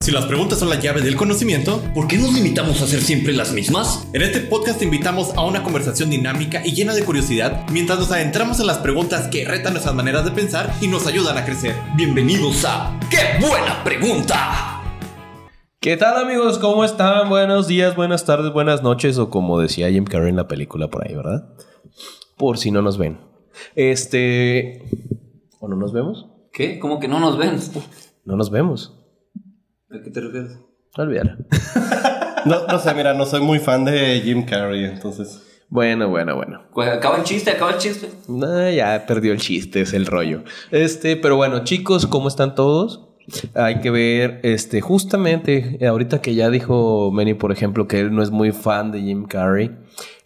Si las preguntas son la llave del conocimiento, ¿Por qué nos limitamos a hacer siempre las mismas? en este podcast te invitamos a una conversación dinámica y llena de curiosidad mientras nos adentramos en las preguntas que retan nuestras maneras de pensar y nos ayudan a crecer. Bienvenidos a ¡Qué buena pregunta! ¿Qué tal amigos? ¿Cómo están? Buenos días, buenas tardes, buenas noches o como decía Jim Carrey en la película por ahí, ¿verdad? Por si no nos ven. Este... ¿O no nos vemos? ¿Qué? ¿Cómo que no nos ven? No nos vemos. ¿A qué te refieres? Olvídalo. No, no sé, mira, no soy muy fan de Jim Carrey, entonces. Bueno, bueno, bueno. Pues acaba el chiste, acaba el chiste. No, ya perdió el chiste, es el rollo. Este, pero bueno, chicos, ¿cómo están todos? Hay que ver, este, justamente, eh, ahorita que ya dijo Manny, por ejemplo, que él no es muy fan de Jim Carrey.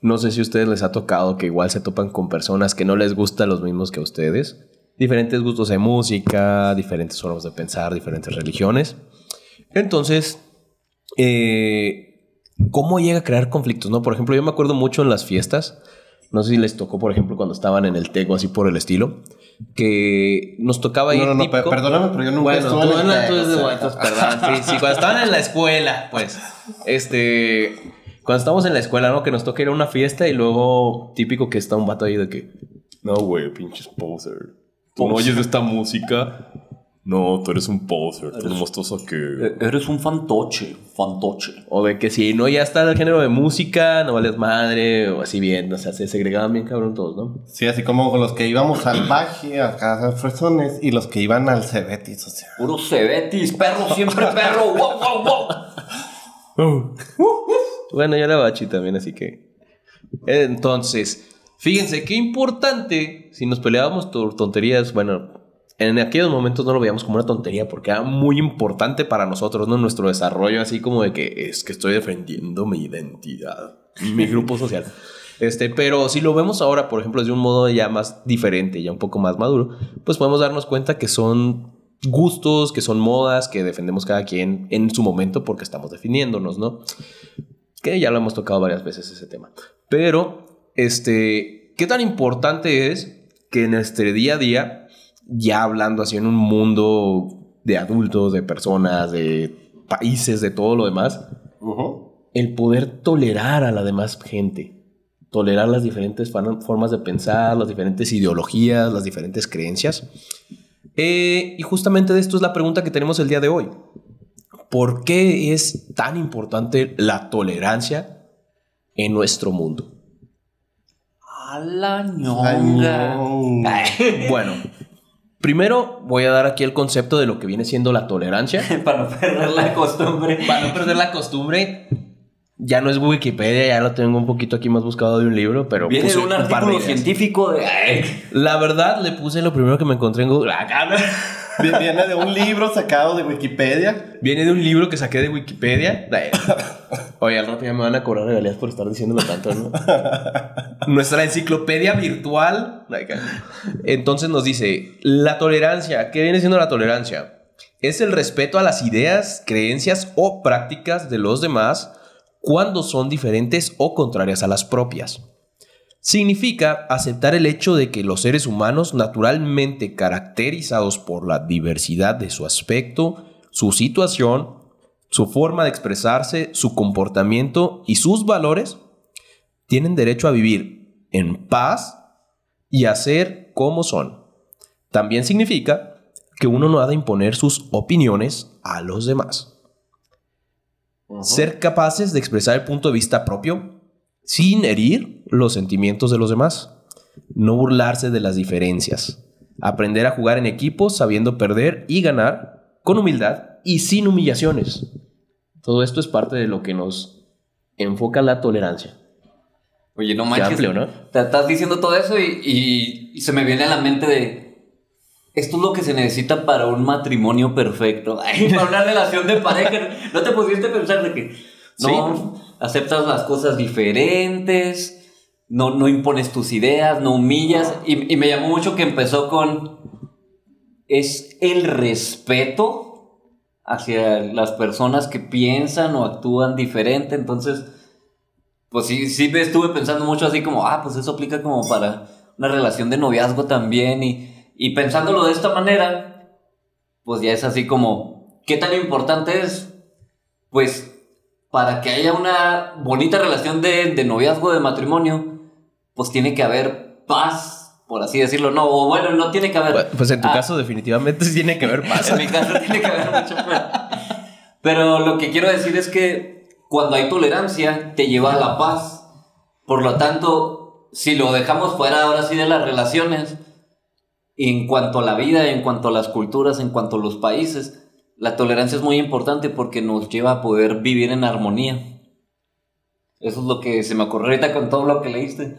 No sé si a ustedes les ha tocado que igual se topan con personas que no les gustan los mismos que a ustedes. Diferentes gustos de música, diferentes formas de pensar, diferentes religiones. Entonces, eh, ¿cómo llega a crear conflictos? ¿no? Por ejemplo, yo me acuerdo mucho en las fiestas. No sé si les tocó, por ejemplo, cuando estaban en el Tego, así por el estilo. Que nos tocaba ir. No, no, no, típico- pe- perdóname, pero yo nunca Bueno, estuve tú, en Tego, tú eres de perdón. Sí, sí, cuando estaban en la escuela, pues. Este. Cuando estamos en la escuela, ¿no? Que nos toca ir a una fiesta y luego, típico que está un vato ahí de que. No, güey, pinches poser. ¿Tú no oyes esta música? No, tú eres un poser. Tú estás aquí. Eh, Eres un fantoche, fantoche. O de que si no ya está el género de música, no vales madre, o así bien, o sea, se segregaban bien cabrón todos, ¿no? Sí, así como los que íbamos al Baji, a Casa Fresones, y los que iban al Cebetis, o sea. Puro cebetis, perro, siempre perro. ¡Wow, wow, wow! Bueno, yo era bachi también, así que. Entonces, fíjense qué importante si nos peleábamos por tonterías. Bueno, en aquellos momentos no lo veíamos como una tontería porque era muy importante para nosotros, ¿no? Nuestro desarrollo, así como de que es que estoy defendiendo mi identidad mi grupo social. Este, pero si lo vemos ahora, por ejemplo, desde un modo ya más diferente, ya un poco más maduro, pues podemos darnos cuenta que son gustos, que son modas, que defendemos cada quien en su momento porque estamos definiéndonos, ¿no? que ya lo hemos tocado varias veces ese tema. Pero, este, ¿qué tan importante es que en nuestro día a día, ya hablando así en un mundo de adultos, de personas, de países, de todo lo demás, el poder tolerar a la demás gente? Tolerar las diferentes formas de pensar, las diferentes ideologías, las diferentes creencias. Eh, y justamente de esto es la pregunta que tenemos el día de hoy. ¿Por qué es tan importante la tolerancia en nuestro mundo? A la Ay, ñonga. no. Ay, Bueno, primero voy a dar aquí el concepto de lo que viene siendo la tolerancia. Para no perder la costumbre. Para no perder la costumbre, ya no es Wikipedia, ya lo tengo un poquito aquí más buscado de un libro, pero Viene de un artículo científico de. La verdad, le puse lo primero que me encontré en Google. Viene de un libro sacado de Wikipedia. Viene de un libro que saqué de Wikipedia. Oye, al rato ya me van a cobrar regalías por estar diciéndolo tanto, ¿no? Nuestra enciclopedia virtual. Entonces nos dice, la tolerancia, ¿qué viene siendo la tolerancia? Es el respeto a las ideas, creencias o prácticas de los demás cuando son diferentes o contrarias a las propias. Significa aceptar el hecho de que los seres humanos, naturalmente caracterizados por la diversidad de su aspecto, su situación, su forma de expresarse, su comportamiento y sus valores, tienen derecho a vivir en paz y a ser como son. También significa que uno no ha de imponer sus opiniones a los demás. Ser capaces de expresar el punto de vista propio sin herir los sentimientos de los demás. No burlarse de las diferencias. Aprender a jugar en equipo sabiendo perder y ganar con humildad y sin humillaciones. Todo esto es parte de lo que nos enfoca la tolerancia. Oye, no manches. amplio, ¿no? Te estás diciendo todo eso y, y- y se me viene a la mente de. Esto es lo que se necesita para un matrimonio perfecto. Ay, para una relación de pareja. ¿No te pusiste a pensar de que no aceptas las cosas diferentes? No, no impones tus ideas, no humillas. Y, y me llamó mucho que empezó con. Es el respeto hacia las personas que piensan o actúan diferente. Entonces, pues sí, sí me estuve pensando mucho así como, ah, pues eso aplica como para una relación de noviazgo también. Y, y pensándolo de esta manera, pues ya es así como, ¿qué tan importante es? Pues para que haya una bonita relación de, de noviazgo, de matrimonio, pues tiene que haber paz, por así decirlo. No, o bueno, no tiene que haber. Pues en tu Ah, caso, definitivamente sí tiene que haber paz. En mi caso tiene que haber mucho paz. Pero lo que quiero decir es que cuando hay tolerancia, te lleva a la paz. Por lo tanto, si lo dejamos fuera ahora sí de las relaciones, en cuanto a la vida, en cuanto a las culturas, en cuanto a los países, la tolerancia es muy importante porque nos lleva a poder vivir en armonía. Eso es lo que se me ocurrió ahorita con todo lo que leíste.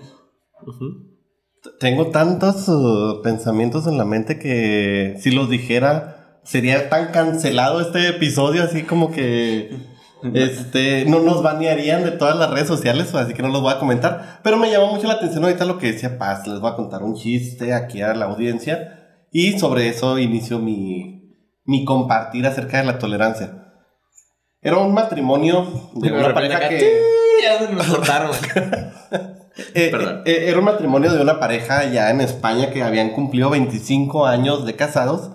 Tengo tantos uh, pensamientos en la mente que si los dijera sería tan cancelado este episodio así como que este no nos banearían de todas las redes sociales, así que no los voy a comentar. Pero me llamó mucho la atención ahorita lo que decía Paz. Les voy a contar un chiste aquí a la audiencia y sobre eso inicio mi, mi compartir acerca de la tolerancia. Era un matrimonio de De una pareja acá, que... Ya nos cortaron. Eh, Perdón. eh, era un matrimonio de una pareja ya en España que habían cumplido 25 años de casados.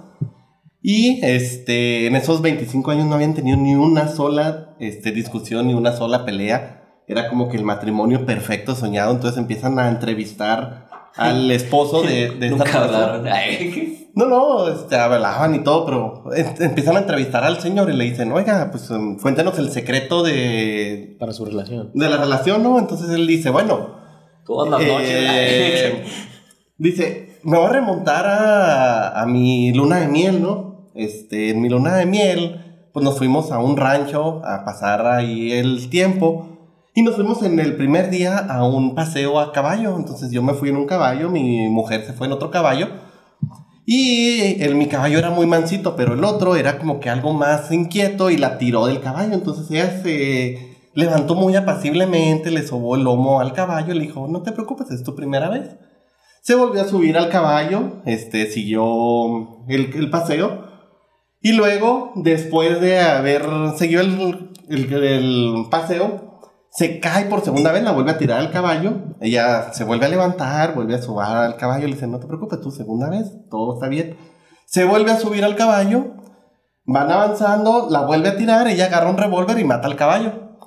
Y este, en esos 25 años no habían tenido ni una sola este, discusión, ni una sola pelea. Era como que el matrimonio perfecto soñado. Entonces empiezan a entrevistar al esposo de, de esta persona. No, no, este, hablaban y todo, pero empiezan a entrevistar al señor y le dicen, oiga, pues um, cuéntenos el secreto de, Para su relación. de la relación, ¿no? Entonces él dice, bueno, Todas las noches. eh, dice, me voy a remontar a, a mi luna de miel, ¿no? Este, en mi luna de miel, pues nos fuimos a un rancho a pasar ahí el tiempo. Y nos fuimos en el primer día a un paseo a caballo. Entonces yo me fui en un caballo, mi mujer se fue en otro caballo. Y el, mi caballo era muy mansito, pero el otro era como que algo más inquieto y la tiró del caballo. Entonces ella se levantó muy apaciblemente, le sobó el lomo al caballo y le dijo, no te preocupes, es tu primera vez. Se volvió a subir al caballo, este, siguió el, el paseo. Y luego, después de haber seguido el, el- el paseo, se cae por segunda vez, la vuelve a tirar al caballo. Ella se vuelve a levantar, vuelve a subir al caballo. Le dice, no te preocupes, tu segunda vez, todo está bien. Se vuelve a subir al caballo. Van avanzando, la vuelve a tirar, ella agarra un revólver y mata al caballo.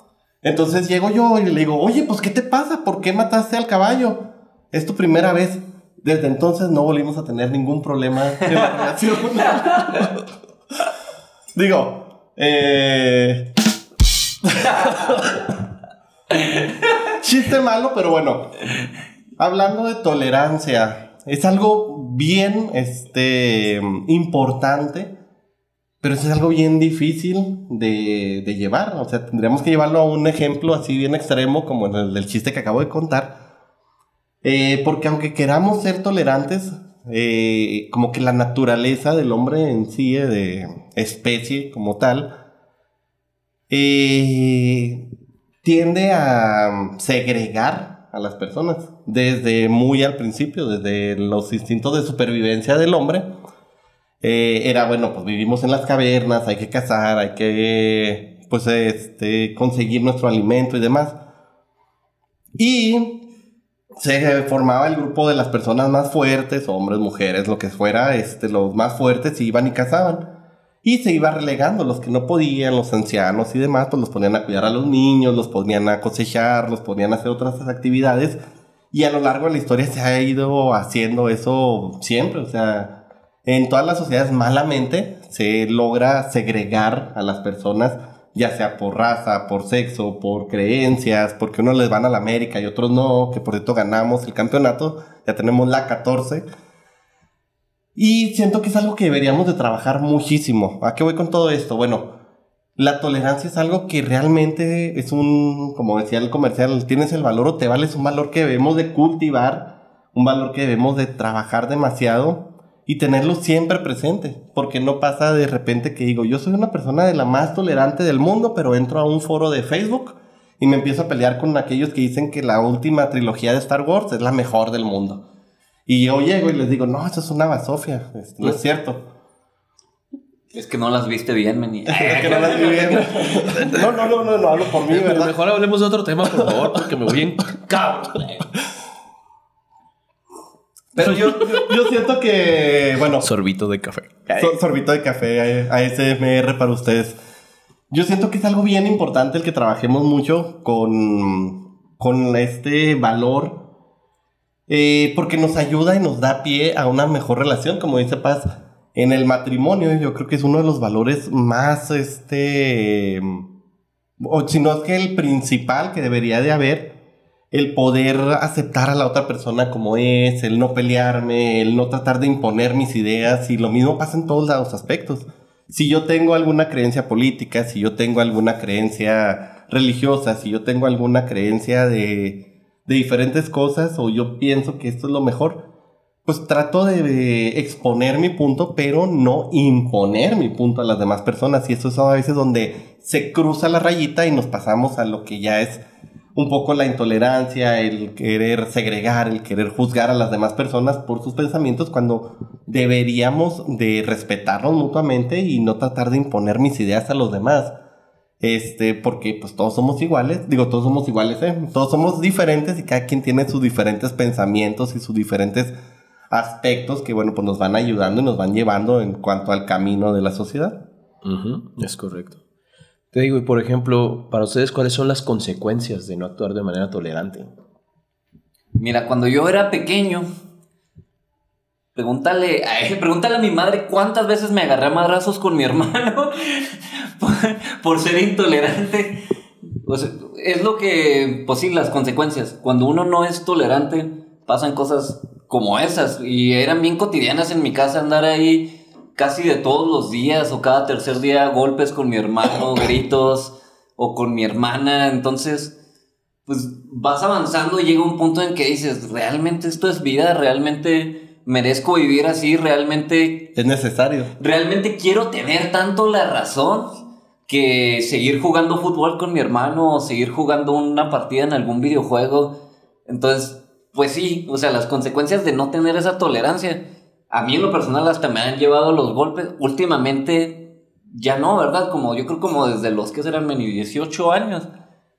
Entonces llego yo y le digo, oye, pues ¿qué te pasa? ¿Por qué mataste al caballo? Es tu primera vez. Desde entonces no volvimos a tener ningún problema en la relación. Digo, eh... Chiste malo, pero bueno. Hablando de tolerancia, es algo bien este, importante, pero es algo bien difícil de, de llevar. O sea, tendríamos que llevarlo a un ejemplo así bien extremo, como el del chiste que acabo de contar. Eh, porque aunque queramos ser tolerantes, eh, como que la naturaleza del hombre en sí, eh, de especie como tal, eh, tiende a segregar a las personas desde muy al principio, desde los instintos de supervivencia del hombre. Eh, era bueno, pues vivimos en las cavernas, hay que cazar, hay que pues este conseguir nuestro alimento y demás. Y se formaba el grupo de las personas más fuertes, hombres, mujeres, lo que fuera, este, los más fuertes iban y cazaban. Y se iba relegando los que no podían, los ancianos y demás, pues los ponían a cuidar a los niños, los ponían a cosechar, los ponían a hacer otras actividades. Y a lo largo de la historia se ha ido haciendo eso siempre. O sea, en todas las sociedades malamente se logra segregar a las personas, ya sea por raza, por sexo, por creencias, porque unos les van a la América y otros no, que por cierto ganamos el campeonato, ya tenemos la 14. Y siento que es algo que deberíamos de trabajar muchísimo. ¿A qué voy con todo esto? Bueno, la tolerancia es algo que realmente es un, como decía el comercial, tienes el valor o te vales un valor que debemos de cultivar, un valor que debemos de trabajar demasiado y tenerlo siempre presente, porque no pasa de repente que digo, yo soy una persona de la más tolerante del mundo, pero entro a un foro de Facebook y me empiezo a pelear con aquellos que dicen que la última trilogía de Star Wars es la mejor del mundo. Y yo llego y les digo, no, eso es una basofia, este, no es cierto. Es que no las viste bien, meni. Es que no las vi bien. No, no, no, no, no hablo por mí, Pero ¿verdad? mejor hablemos de otro tema, por favor, porque me voy en cabrón. Pero yo, yo, yo siento que, bueno, Sorbito de café. So- sorbito de café, A- ASMR para ustedes. Yo siento que es algo bien importante el que trabajemos mucho con, con este valor. Eh, porque nos ayuda y nos da pie a una mejor relación, como dice Paz. En el matrimonio, yo creo que es uno de los valores más, este, o si no es que el principal que debería de haber, el poder aceptar a la otra persona como es, el no pelearme, el no tratar de imponer mis ideas y lo mismo pasa en todos los aspectos. Si yo tengo alguna creencia política, si yo tengo alguna creencia religiosa, si yo tengo alguna creencia de, de diferentes cosas o yo pienso que esto es lo mejor, pues trato de exponer mi punto, pero no imponer mi punto a las demás personas. Y eso es a veces donde se cruza la rayita y nos pasamos a lo que ya es un poco la intolerancia, el querer segregar, el querer juzgar a las demás personas por sus pensamientos cuando deberíamos de respetarnos mutuamente y no tratar de imponer mis ideas a los demás. Este, porque pues todos somos iguales, digo, todos somos iguales, ¿eh? Todos somos diferentes y cada quien tiene sus diferentes pensamientos y sus diferentes aspectos que, bueno, pues nos van ayudando y nos van llevando en cuanto al camino de la sociedad. Es correcto. Te digo, y por ejemplo, para ustedes, ¿cuáles son las consecuencias de no actuar de manera tolerante? Mira, cuando yo era pequeño, pregúntale, ay, pregúntale a mi madre cuántas veces me agarré a madrazos con mi hermano por, por ser intolerante. O sea, es lo que, pues sí, las consecuencias. Cuando uno no es tolerante, pasan cosas como esas. Y eran bien cotidianas en mi casa andar ahí casi de todos los días o cada tercer día golpes con mi hermano, gritos o con mi hermana. Entonces, pues vas avanzando y llega un punto en que dices, realmente esto es vida, realmente merezco vivir así, realmente, Es necesario. realmente quiero tener tanto la razón que seguir jugando fútbol con mi hermano o seguir jugando una partida en algún videojuego. Entonces, pues sí, o sea, las consecuencias de no tener esa tolerancia, a mí en lo personal hasta me han llevado los golpes. Últimamente, ya no, ¿verdad? Como yo creo como desde los que serán menos 18 años.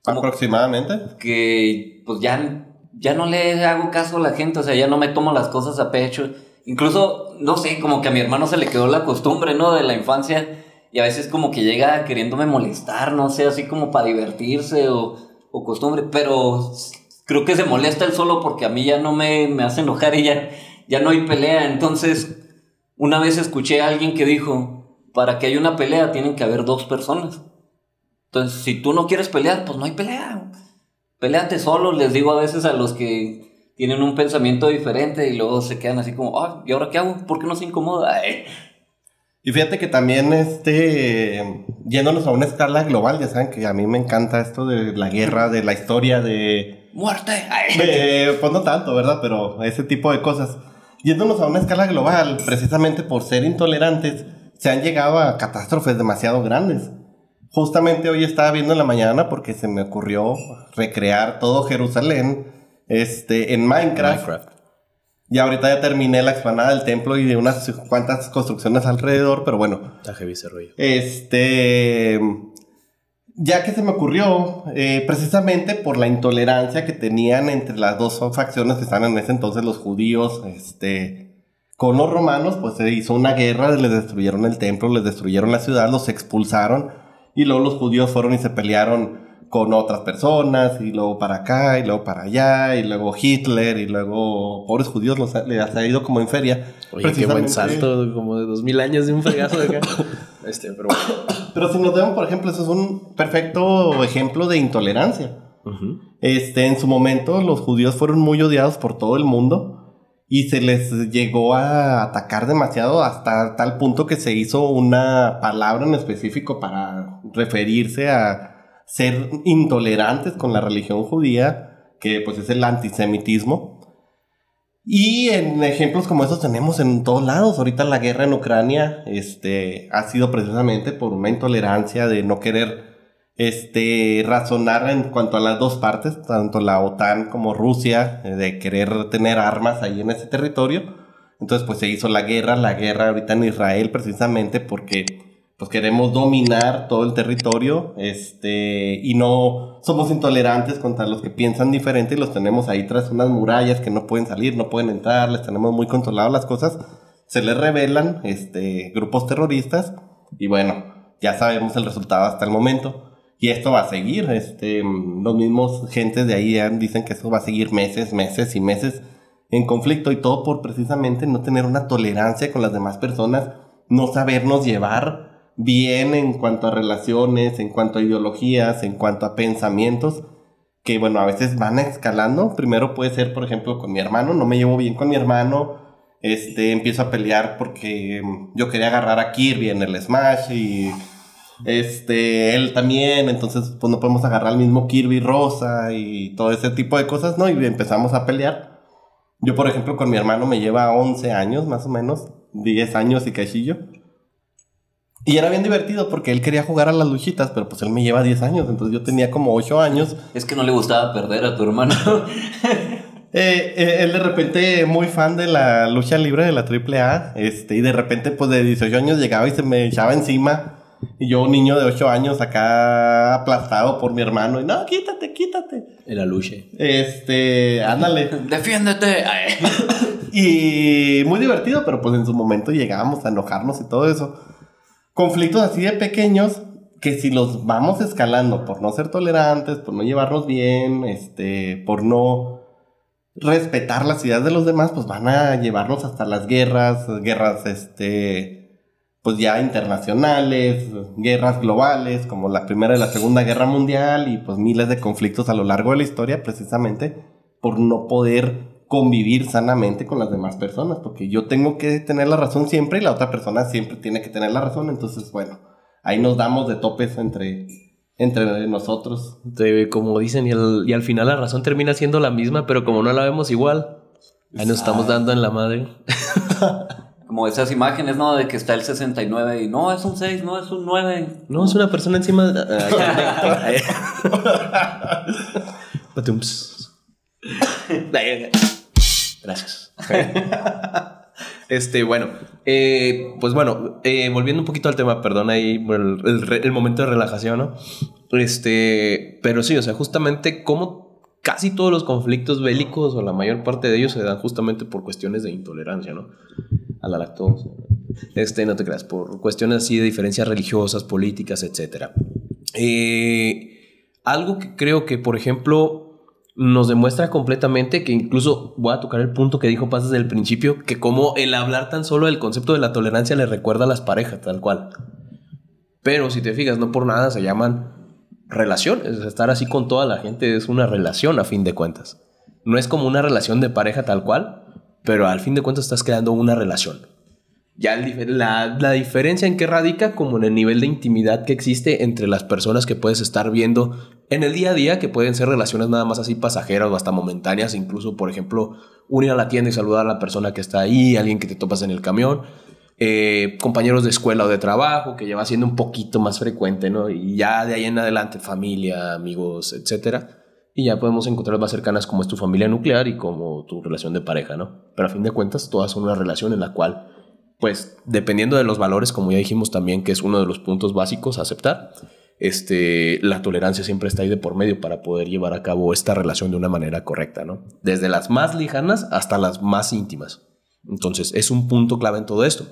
Aproximadamente. que pues ya, ya no le hago caso a la gente, o sea, ya no me tomo las cosas a pecho. Incluso, no sé, como que a mi hermano se le quedó la costumbre, ¿no? De la infancia y a veces como que llega queriéndome molestar, no sé, así como para divertirse o, o costumbre, pero creo que se molesta él solo porque a mí ya no me, me hace enojar y ya, ya no hay pelea. Entonces, una vez escuché a alguien que dijo, para que haya una pelea tienen que haber dos personas. Entonces, si tú no quieres pelear, pues no hay pelea. Péleate solo, les digo a veces a los que tienen un pensamiento diferente y luego se quedan así como, ah, ¿y ahora qué hago? ¿Por qué no se incomoda? Ay. Y fíjate que también, este, yéndonos a una escala global, ya saben que a mí me encanta esto de la guerra, de la historia, de... ¡Muerte! De pues no tanto, ¿verdad? Pero ese tipo de cosas. Yéndonos a una escala global, precisamente por ser intolerantes, se han llegado a catástrofes demasiado grandes. Justamente hoy estaba viendo en la mañana porque se me ocurrió recrear todo Jerusalén este, en Minecraft. Minecraft. Y ahorita ya terminé la explanada del templo y de unas cuantas construcciones alrededor, pero bueno, rollo. este. Ya que se me ocurrió, eh, precisamente por la intolerancia que tenían entre las dos facciones que estaban en ese entonces, los judíos, este, con los romanos, pues se hizo una guerra, les destruyeron el templo, les destruyeron la ciudad, los expulsaron, y luego los judíos fueron y se pelearon con otras personas, y luego para acá, y luego para allá, y luego Hitler, y luego pobres judíos los ha- les ha ido como en feria. Oye, qué buen salto, como de dos mil años de un fregazo de acá. Este, pero bueno. Pero si nos vemos, por ejemplo, eso es un perfecto ejemplo de intolerancia. Ujú. Este, en su momento, los judíos fueron muy odiados por todo el mundo y se les llegó a atacar demasiado hasta tal punto que se hizo una palabra en específico para referirse a ser intolerantes con la religión judía, que pues es el antisemitismo. Y en ejemplos como esos tenemos en todos lados. Ahorita la guerra en Ucrania este, ha sido precisamente por una intolerancia de no querer este, razonar en cuanto a las dos partes, tanto la OTAN como Rusia, eh, de querer tener armas ahí en ese territorio. Entonces, pues se hizo la guerra, la guerra ahorita en Israel precisamente porque pues queremos dominar todo el territorio, este, y no somos intolerantes contra los que piensan diferente y los tenemos ahí tras unas murallas que no pueden salir, no pueden entrar, les tenemos muy controladas las cosas, se les revelan, este, grupos terroristas, y bueno, ya sabemos el resultado hasta el momento. Y esto va a seguir, este, los mismos gentes de ahí dicen que esto va a seguir meses, meses y meses en conflicto y todo por precisamente no tener una tolerancia con las demás personas, no sabernos llevar bien en cuanto a relaciones, en cuanto a ideologías, en cuanto a pensamientos, que bueno, a veces van escalando. Primero puede ser, por ejemplo, con mi hermano, no me llevo bien con mi hermano, este, empiezo a pelear porque yo quería agarrar a Kirby en el Smash y este, él también, entonces pues no podemos agarrar al mismo Kirby rosa y todo ese tipo de cosas, ¿no? Y empezamos a pelear. Yo, por ejemplo, con mi hermano me lleva 11 años, más o menos, 10 años y cachillo. Y era bien divertido porque él quería jugar a las luchitas, pero pues él me lleva 10 años, entonces yo tenía como 8 años. Es que no le gustaba perder a tu hermano. Eh, eh, él de repente muy fan de la lucha libre de la AAA, este, y de repente pues de 18 años llegaba y se me echaba encima. Y yo, un niño de 8 años, acá aplastado por mi hermano, y no, quítate, quítate. Era lucha. Este, ándale. ¡Defiéndete! y muy divertido, pero pues en su momento llegábamos a enojarnos y todo eso conflictos así de pequeños que si los vamos escalando por no ser tolerantes, por no llevarnos bien, este, por no respetar las ideas de los demás, pues van a llevarnos hasta las guerras, guerras, este, pues ya internacionales, guerras globales, como la Primera y la Segunda Guerra Mundial, y pues miles de conflictos a lo largo de la historia, precisamente por no poder convivir sanamente con las demás personas, porque yo tengo que tener la razón siempre y la otra persona siempre tiene que tener la razón, entonces bueno, ahí nos damos de topes entre, entre nosotros. como dicen, y, y al final la razón termina siendo la misma, pero como no la vemos igual, ahí nos estamos dando en la madre. como esas imágenes, ¿no? De que está el 69 y no, es un 6, no, es un 9. No, es una persona encima de... Gracias. este, bueno, eh, pues bueno, eh, volviendo un poquito al tema, perdón ahí el, momento de relajación, ¿no? Este, pero sí, o sea, justamente como casi todos los conflictos bélicos o la mayor parte de ellos se dan justamente por cuestiones de intolerancia, ¿no? A la lactosa. Este, no te creas, por cuestiones así de diferencias religiosas, políticas, etc. Eh, algo que creo que, por ejemplo, nos demuestra completamente que incluso voy a tocar el punto que dijo Paz desde el principio, que como el hablar tan solo del concepto de la tolerancia le recuerda a las parejas, tal cual. Pero si te fijas, no por nada se llaman relaciones. Estar así con toda la gente es una relación a fin de cuentas. No es como una relación de pareja tal cual, pero al fin de cuentas estás creando una relación. Ya la, la, diferencia en qué radica como en el nivel de intimidad que existe entre las personas que puedes estar viendo en el día a día, que pueden ser relaciones nada más así pasajeras o hasta momentáneas, incluso por ejemplo unir a la tienda y saludar a la persona que está ahí, alguien que te topas en el camión, eh, compañeros de escuela o de trabajo, que lleva siendo un poquito más frecuente, ¿no? Y ya de ahí en adelante familia, amigos, etcétera. Y ya podemos encontrar más cercanas como es tu familia nuclear y como tu relación de pareja, ¿no? Pero a fin de cuentas todas son una relación en la cual pues dependiendo de los valores, como ya dijimos también, que es uno de los puntos básicos a aceptar, este, la tolerancia siempre está ahí de por medio para poder llevar a cabo esta relación de una manera correcta, ¿no? Desde las más lejanas hasta las más íntimas. Entonces, es un punto clave en todo esto.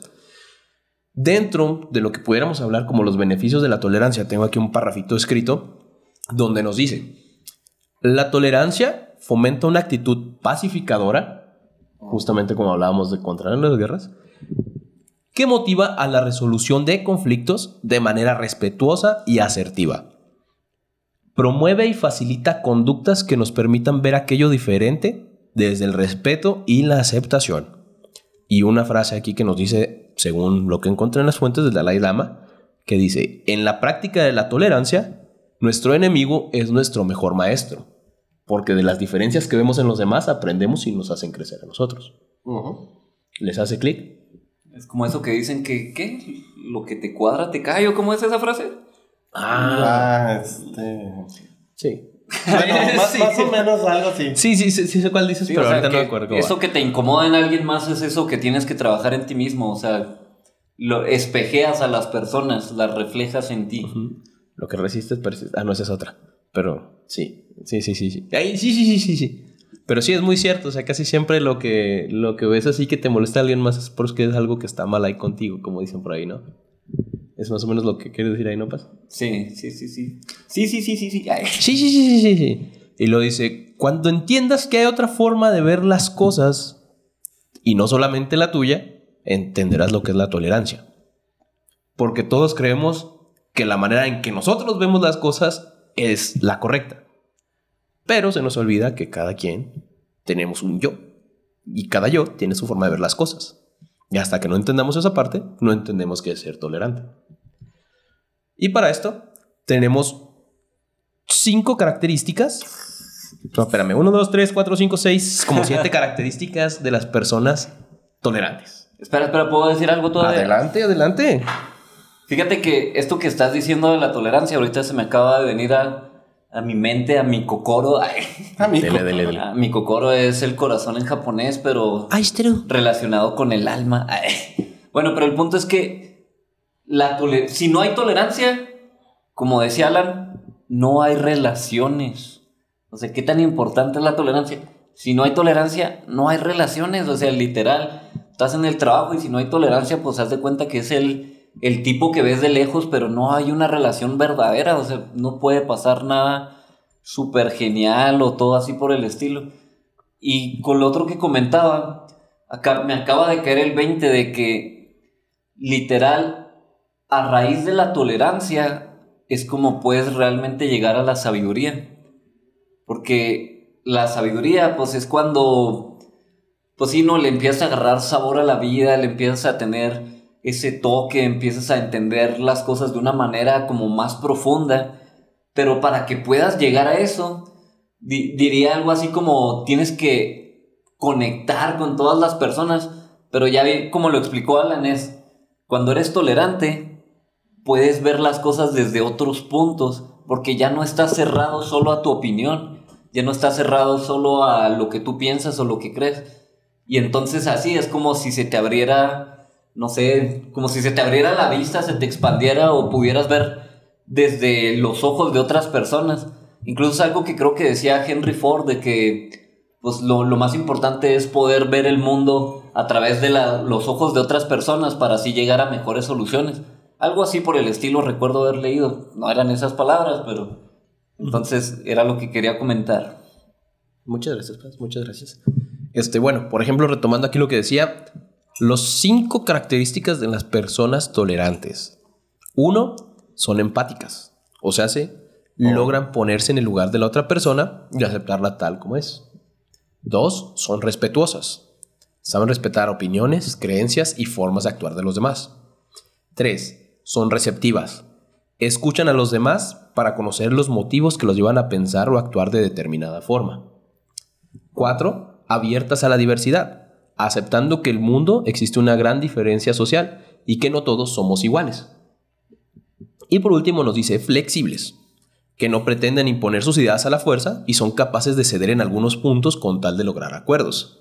Dentro de lo que pudiéramos hablar como los beneficios de la tolerancia, tengo aquí un parrafito escrito donde nos dice, la tolerancia fomenta una actitud pacificadora, justamente como hablábamos de contra las guerras, que motiva a la resolución de conflictos de manera respetuosa y asertiva. Promueve y facilita conductas que nos permitan ver aquello diferente desde el respeto y la aceptación. Y una frase aquí que nos dice, según lo que encontré en las fuentes del Dalai Lama, que dice, en la práctica de la tolerancia, nuestro enemigo es nuestro mejor maestro, porque de las diferencias que vemos en los demás aprendemos y nos hacen crecer a nosotros. ¿Les hace clic? Es como eso que dicen que, ¿qué? Lo que te cuadra te cae, ¿o cómo es esa frase? Ah, este. Sí. más, o menos algo así. Sí, sí, sí, sí sé cuál dices, pero ahorita no me acuerdo. Eso que te incomoda en alguien más es eso que tienes que trabajar en ti mismo. O sea, lo espejeas a las personas, las reflejas en ti. Lo que resistes persiste. Ah, no, esa es otra. Pero sí, sí, sí, sí. Sí, Ay, sí, sí, sí, sí, sí. Pero sí es muy cierto. O sea, casi siempre lo que, lo que ves así que te molesta a alguien más es porque es algo que está mal ahí contigo, como dicen por ahí, ¿no? Es más o menos lo que quieres decir ahí, ¿no, Paz? Sí, sí, sí, sí. Sí, sí, sí, sí, sí. Ay. Sí, sí, sí, sí, sí, sí. Y lo dice, cuando entiendas que hay otra forma de ver las cosas y no solamente la tuya, entenderás lo que es la tolerancia. Porque todos creemos que la manera en que nosotros vemos las cosas es la correcta. Pero se nos olvida que cada quien tenemos un yo. Y cada yo tiene su forma de ver las cosas. Y hasta que no entendamos esa parte, no entendemos qué es ser tolerante. Y para esto tenemos cinco características. No, espérame. Uno, dos, tres, cuatro, cinco, seis. Como siete características de las personas tolerantes. Espera, espera, ¿puedo decir algo todavía? Adelante, adelante. Fíjate que esto que estás diciendo de la tolerancia, ahorita se me acaba de venir a, a mi mente, a mi kokoro. Ay, Amigo. Dele, dele, dele. a mi kokoro es el corazón en japonés, pero Aistero. relacionado con el alma. Ay. Bueno, pero el punto es que la si no hay tolerancia, como decía Alan, no hay relaciones. O sea, ¿qué tan importante es la tolerancia? Si no hay tolerancia, no hay relaciones. O sea, literal, estás en el trabajo y si no hay tolerancia, pues haz de cuenta que es el, el tipo que ves de lejos, pero no hay una relación verdadera. O sea, no puede pasar nada súper genial o todo así por el estilo. Y con lo otro que comentaba, me acaba de caer el 20 de que literal, a raíz de la tolerancia, es como puedes realmente llegar a la sabiduría. Porque la sabiduría, pues es cuando, pues sí, no, le empiezas a agarrar sabor a la vida, le empiezas a tener ese toque, empiezas a entender las cosas de una manera como más profunda. Pero para que puedas llegar a eso, di- diría algo así como tienes que conectar con todas las personas. Pero ya como lo explicó Alan, es cuando eres tolerante, puedes ver las cosas desde otros puntos, porque ya no estás cerrado solo a tu opinión, ya no estás cerrado solo a lo que tú piensas o lo que crees. Y entonces así es como si se te abriera, no sé, como si se te abriera la vista, se te expandiera o pudieras ver desde los ojos de otras personas. Incluso es algo que creo que decía Henry Ford, de que pues lo, lo más importante es poder ver el mundo a través de la- los ojos de otras personas para así llegar a mejores soluciones. Algo así por el estilo recuerdo haber leído. No eran esas palabras, pero entonces era lo que quería comentar. Muchas gracias, muchas gracias. Este, bueno, por ejemplo, retomando aquí lo que decía, los cinco características de las personas tolerantes. Uno, son empáticas. O sea, se logran ponerse en el lugar de la otra persona y aceptarla tal como es. Dos, son respetuosas. Saben respetar opiniones, creencias y formas de actuar de los demás. Tres, son receptivas. Escuchan a los demás para conocer los motivos que los llevan a pensar o actuar de determinada forma. 4. Abiertas a la diversidad, aceptando que el mundo existe una gran diferencia social y que no todos somos iguales. Y por último nos dice flexibles, que no pretenden imponer sus ideas a la fuerza y son capaces de ceder en algunos puntos con tal de lograr acuerdos.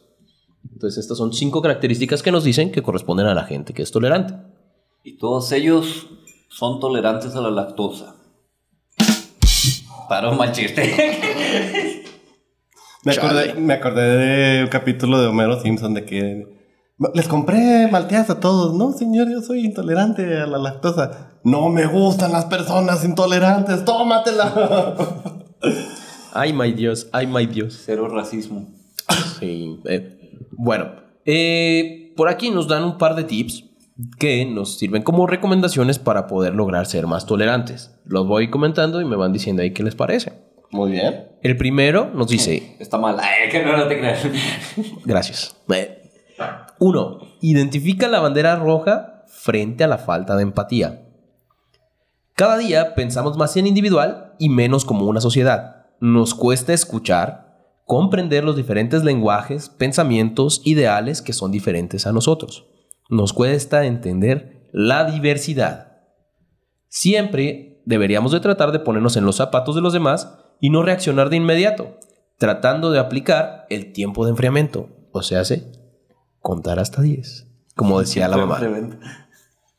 Entonces estas son cinco características que nos dicen que corresponden a la gente que es tolerante. Y todos ellos son tolerantes a la lactosa. Para un mal chiste. Me acordé, me acordé de un capítulo de Homero Simpson de que les compré malteadas a todos. No, señor, yo soy intolerante a la lactosa. No me gustan las personas intolerantes. Tómatela. Ay, my Dios, ay, my Dios. Cero racismo. Sí. eh, bueno, eh, por aquí nos dan un par de tips que nos sirven como recomendaciones para poder lograr ser más tolerantes. Los voy comentando y me van diciendo ahí qué les parece. Muy bien. El primero nos dice, Está mal. Ay, que no, no te creas. gracias. Uno, identifica la bandera roja frente a la falta de empatía. Cada día pensamos más en individual y menos como una sociedad. Nos cuesta escuchar, comprender los diferentes lenguajes, pensamientos, ideales que son diferentes a nosotros. Nos cuesta entender la diversidad. Siempre deberíamos de tratar de ponernos en los zapatos de los demás y no reaccionar de inmediato, tratando de aplicar el tiempo de enfriamiento, o sea, hace contar hasta 10, como decía la mamá.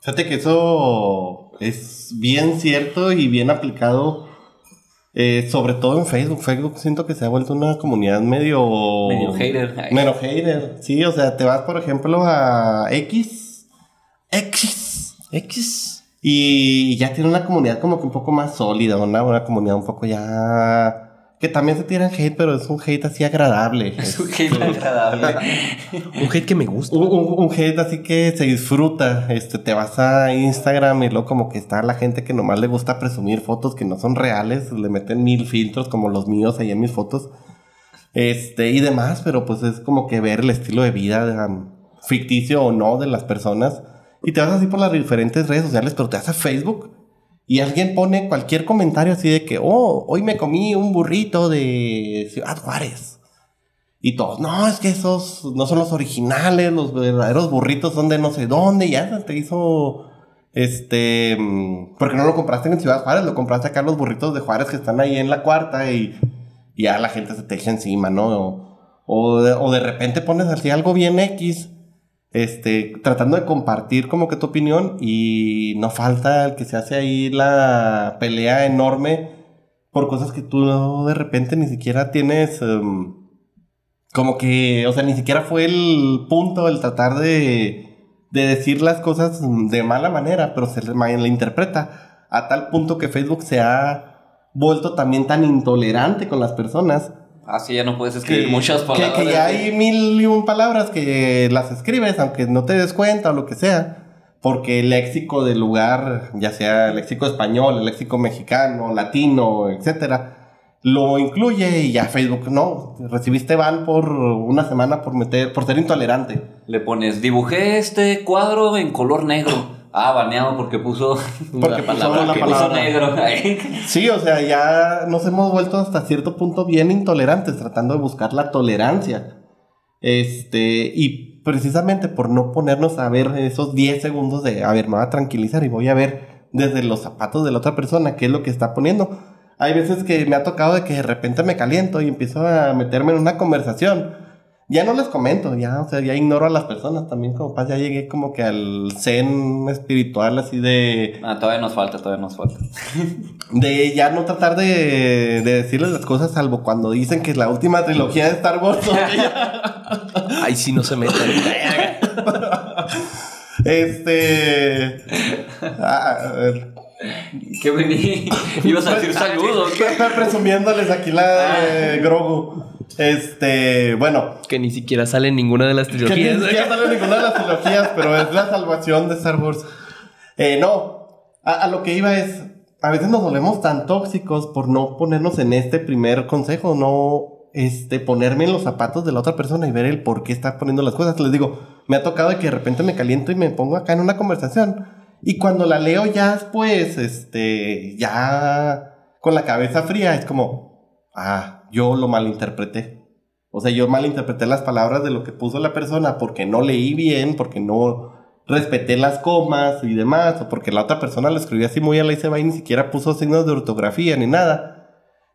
Fíjate que eso es bien cierto y bien aplicado, eh, sobre todo en Facebook. Facebook siento que se ha vuelto una comunidad medio... Medio hater. Medio hater, sí, o sea, te vas por ejemplo a X. X. X. Y ya tiene una comunidad como que un poco más sólida, una, una comunidad un poco ya... Que también se tiran hate, pero es un hate así agradable. Es un hate agradable. Un hate que me gusta. Un, un- un hate así que se disfruta. Este, te vas a Instagram y luego como que está la gente que nomás le gusta presumir fotos que no son reales. Le meten mil filtros como los míos ahí en mis fotos. Este, y demás, pero pues es como que ver el estilo de vida um, ficticio o no de las personas. Y te vas así por las diferentes redes sociales, pero te vas a Facebook y alguien pone cualquier comentario así de que, oh, hoy me comí un burrito de Ciudad Juárez. Y todos, no, es que esos no son los originales, los verdaderos burritos son de no sé dónde, ya te hizo, este, porque no lo compraste en Ciudad Juárez, lo compraste acá los burritos de Juárez que están ahí en la cuarta y, ya la gente se te echa encima, ¿no? O, o de repente pones así algo bien X, este, tratando de compartir como que tu opinión y no falta el que se hace ahí la pelea enorme por cosas que tú de repente ni siquiera tienes... em, como que, o sea, ni siquiera fue el punto el tratar de, de decir las cosas de mala manera, pero se le malinterpreta a tal punto que Facebook se ha vuelto también tan intolerante con las personas Así ya no puedes escribir muchas que, palabras. que ya hay mil y un palabras que las escribes, aunque no te des cuenta o lo que sea. Porque el léxico del lugar, ya sea el léxico español, el léxico mexicano, latino, etcétera, lo incluye y ya Facebook no. Recibiste ban por una semana por meter, por ser intolerante. Le pones, dibujé este cuadro en color negro. Ah, baneado porque puso, Porque puso palabra la que puso palabra. negro. Sí, o sea, ya nos hemos vuelto hasta cierto punto bien intolerantes, tratando de buscar la tolerancia. Este, y precisamente por no ponernos a ver esos 10 segundos de, a ver, me voy a tranquilizar y voy a ver desde los zapatos de la otra persona qué es lo que está poniendo. Hay veces que me ha tocado de que de repente me caliento y empiezo a meterme en una conversación. Ya no les comento, ya, o sea, ya ignoro a las personas también, como paz, ya llegué como que al zen espiritual así de... Ah, todavía nos falta, todavía nos falta. De ya no tratar de, de decirles las cosas, salvo cuando dicen que es la última trilogía de Star Wars. Ay, sí, no se metan. este. ah, a ver. ¿Qué vení? Ibas a decir saludos. Presumiéndoles aquí la de Grogu. Este, bueno, que ni siquiera sale en ninguna de las que ni trilogías. siquiera sale ninguna de las trilogías, pero es la salvación de Star Wars. Eh, no, a, a lo que iba es, a veces nos volvemos tan tóxicos por no ponernos en este primer consejo, no este, ponerme en los zapatos de la otra persona y ver el por qué está poniendo las cosas. Les digo, me ha tocado de que de repente me caliento y me pongo acá en una conversación. Y cuando la leo ya después, este, ya con la cabeza fría, es como, ah, yo lo malinterpreté. O sea, yo malinterpreté las palabras de lo que puso la persona porque no leí bien, porque no respeté las comas y demás, o porque la otra persona lo escribió así muy a la y va y ni siquiera puso signos de ortografía ni nada.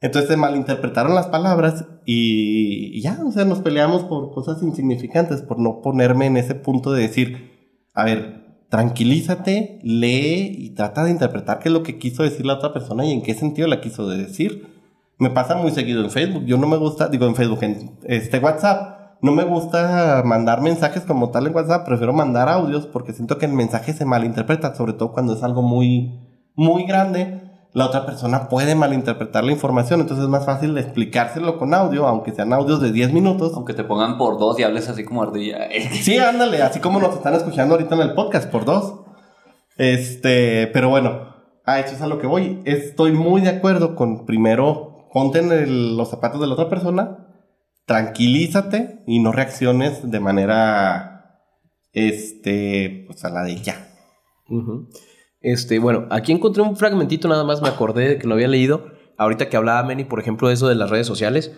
Entonces se malinterpretaron las palabras y, y ya, o sea, nos peleamos por cosas insignificantes, por no ponerme en ese punto de decir, a ver, tranquilízate, lee y trata de interpretar qué es lo que quiso decir la otra persona y en qué sentido la quiso decir. Me pasa muy seguido en Facebook. Yo no me gusta, digo en Facebook, en este WhatsApp. No me gusta mandar mensajes como tal en WhatsApp. Prefiero mandar audios porque siento que el mensaje se malinterpreta, sobre todo cuando es algo muy, muy grande. La otra persona puede malinterpretar la información, entonces es más fácil explicárselo con audio, aunque sean audios de 10 minutos. Aunque te pongan por dos y hables así como ardilla. Sí, ándale, así como nos están escuchando ahorita en el podcast por dos. Este, pero bueno, a eso es a lo que voy. Estoy muy de acuerdo con primero, ponte en los zapatos de la otra persona, tranquilízate y no reacciones de manera, este, pues a la de ya. Este, bueno, aquí encontré un fragmentito nada más, me acordé de que lo había leído. Ahorita que hablaba Manny, por ejemplo, de eso de las redes sociales,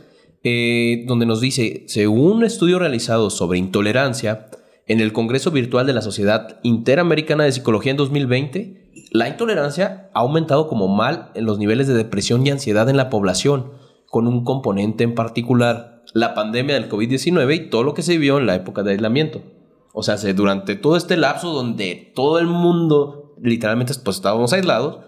eh, donde nos dice, según un estudio realizado sobre intolerancia en el Congreso Virtual de la Sociedad Interamericana de Psicología en 2020, la intolerancia ha aumentado como mal en los niveles de depresión y ansiedad en la población, con un componente en particular, la pandemia del COVID-19 y todo lo que se vivió en la época de aislamiento. O sea, se- durante todo este lapso donde todo el mundo, literalmente, pues estábamos aislados,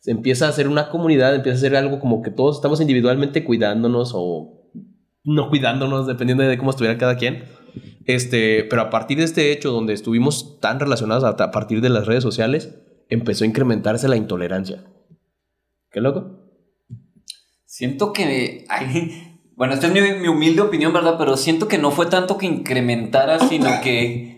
se empieza a hacer una comunidad, empieza a ser algo como que todos estamos individualmente cuidándonos o no cuidándonos, dependiendo de cómo estuviera cada quien. Este, pero a partir de este hecho, donde estuvimos tan relacionados a partir de las redes sociales, empezó a incrementarse la intolerancia. ¿Qué loco? Siento que. bueno, esta es mi, mi humilde opinión, ¿verdad? Pero siento que no fue tanto que incrementara, sino que.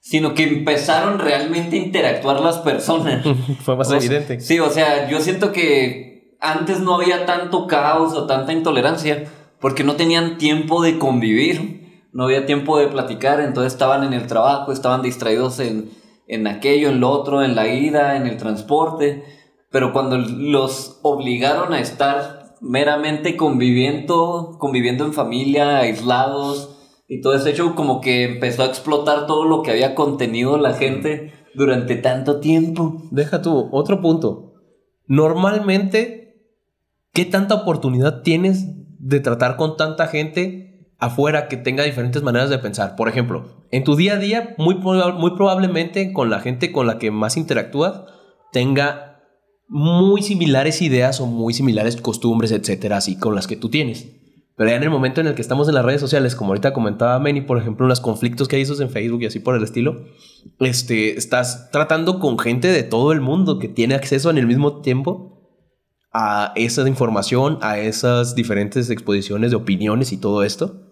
Sino que empezaron realmente a interactuar las personas. Fue más O sea, evidente. Sí, o sea, yo siento que antes no había tanto caos o tanta intolerancia porque no tenían tiempo de convivir, no había tiempo de platicar, entonces estaban en el trabajo, estaban distraídos en, en aquello, en lo otro, en la ida, en el transporte, pero cuando los obligaron a estar meramente conviviendo, conviviendo en familia, aislados y todo ese show, como que empezó a explotar todo lo que había contenido la gente durante tanto tiempo. Deja tú, otro punto. Normalmente, ¿qué tanta oportunidad tienes de tratar con tanta gente afuera que tenga diferentes maneras de pensar? Por ejemplo, en tu día a día, muy, proba- muy probablemente con la gente con la que más interactúas, tenga muy similares ideas o muy similares costumbres, etcétera, así con las que tú tienes. Pero ya en el momento en el que estamos en las redes sociales, como ahorita comentaba Manny, por ejemplo, los conflictos que hay en Facebook y así por el estilo, este, estás tratando con gente de todo el mundo que tiene acceso en el mismo tiempo a esa información, a esas diferentes exposiciones de opiniones y todo esto,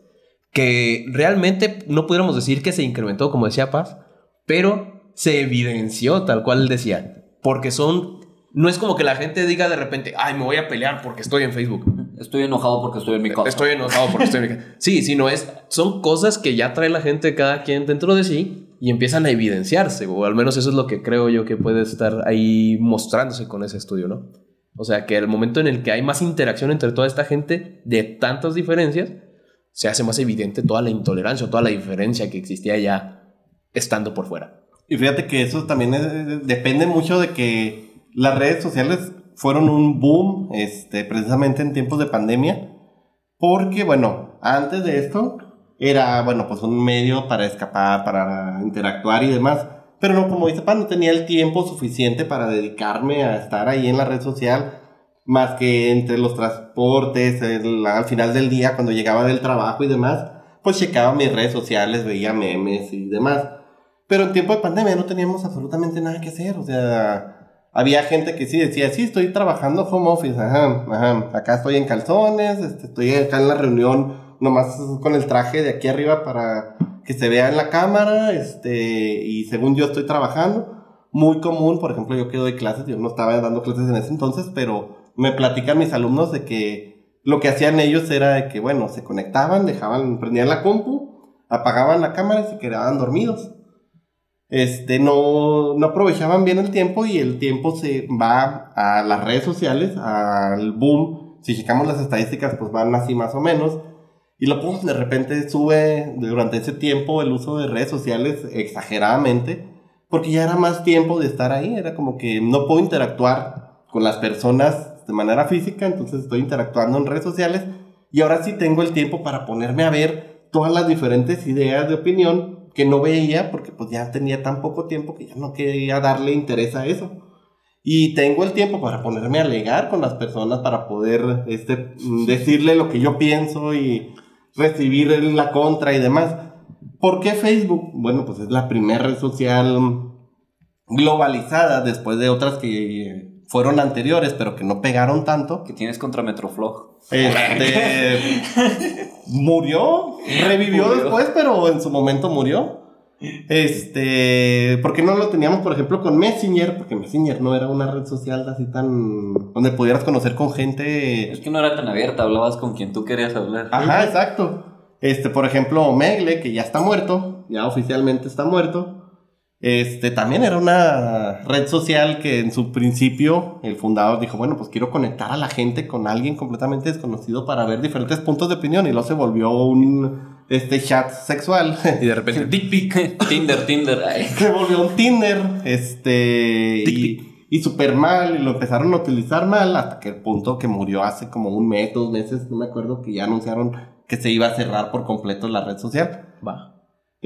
que realmente no pudiéramos decir que se incrementó, como decía Paz, pero se evidenció tal cual decía, porque son, no es como que la gente diga de repente, ay, me voy a pelear porque estoy en Facebook. Estoy enojado porque estoy en mi casa. Estoy enojado porque estoy en mi casa. Sí, sino es, son cosas que ya trae la gente cada quien dentro de sí y empiezan a evidenciarse, o al menos eso es lo que creo yo que puede estar ahí mostrándose con ese estudio, ¿no? O sea, que el momento en el que hay más interacción entre toda esta gente de tantas diferencias, se hace más evidente toda la intolerancia o toda la diferencia que existía ya estando por fuera. Y fíjate que eso también depende mucho de que las redes sociales fueron un boom, este, precisamente en tiempos de pandemia, porque, bueno, antes de esto era, bueno, pues un medio para escapar, para interactuar y demás, pero no, como dice Pan, no tenía el tiempo suficiente para dedicarme a estar ahí en la red social, más que entre los transportes, el- al final del día, cuando llegaba del trabajo y demás, pues checaba mis redes sociales, veía memes y demás. Pero en tiempo de pandemia no teníamos absolutamente nada que hacer. O sea, había gente que sí decía, sí, estoy trabajando home office, ajá, ajá. Acá estoy en calzones, este, estoy acá en la reunión, nomás con el traje de aquí arriba para que se vea en la cámara, este, y según yo estoy trabajando. Muy común, por ejemplo, yo que doy clases, yo no estaba dando clases en ese entonces, pero me platican mis alumnos de que lo que hacían ellos era de que, bueno, se conectaban, dejaban, prendían la compu, apagaban la cámara y se quedaban dormidos este, no, no aprovechaban bien el tiempo y el tiempo se va a las redes sociales, al boom. Si checamos las estadísticas, pues van así más o menos. Y lo pum, de repente sube durante ese tiempo el uso de redes sociales exageradamente, porque ya era más tiempo de estar ahí. Era como que no puedo interactuar con las personas de manera física, entonces estoy interactuando en redes sociales. Y ahora sí tengo el tiempo para ponerme a ver todas las diferentes ideas de opinión que no veía porque pues ya tenía tan poco tiempo que ya no quería darle interés a eso. Y tengo el tiempo para ponerme a alegar con las personas para poder este, mm, decirle lo que yo pienso y recibir la contra y demás. ¿Por qué Facebook? Bueno, pues es la primera red social globalizada después de otras que fueron anteriores pero que no pegaron tanto. que tienes contra Metroflog. Este murió, revivió Murió. después, pero en su momento murió. Este, ¿por qué no lo teníamos, por ejemplo, con Messenger? Porque Messenger no era una red social así tan donde pudieras conocer con gente. Es que no era tan abierta, hablabas con quien tú querías hablar. Ajá, exacto. Este, por ejemplo, Megle, que ya está muerto, ya oficialmente está muerto. Este, también era una red social que en su principio el fundador dijo, bueno, pues quiero conectar a la gente con alguien completamente desconocido para ver diferentes puntos de opinión y luego se volvió un este chat sexual. Y de repente, dick pic. Tinder, Tinder. se volvió un Tinder, este, Tic, y, y súper mal, y lo empezaron a utilizar mal, hasta que el punto que murió hace como un mes, dos meses, no me acuerdo, que ya anunciaron que se iba a cerrar por completo la red social. Va.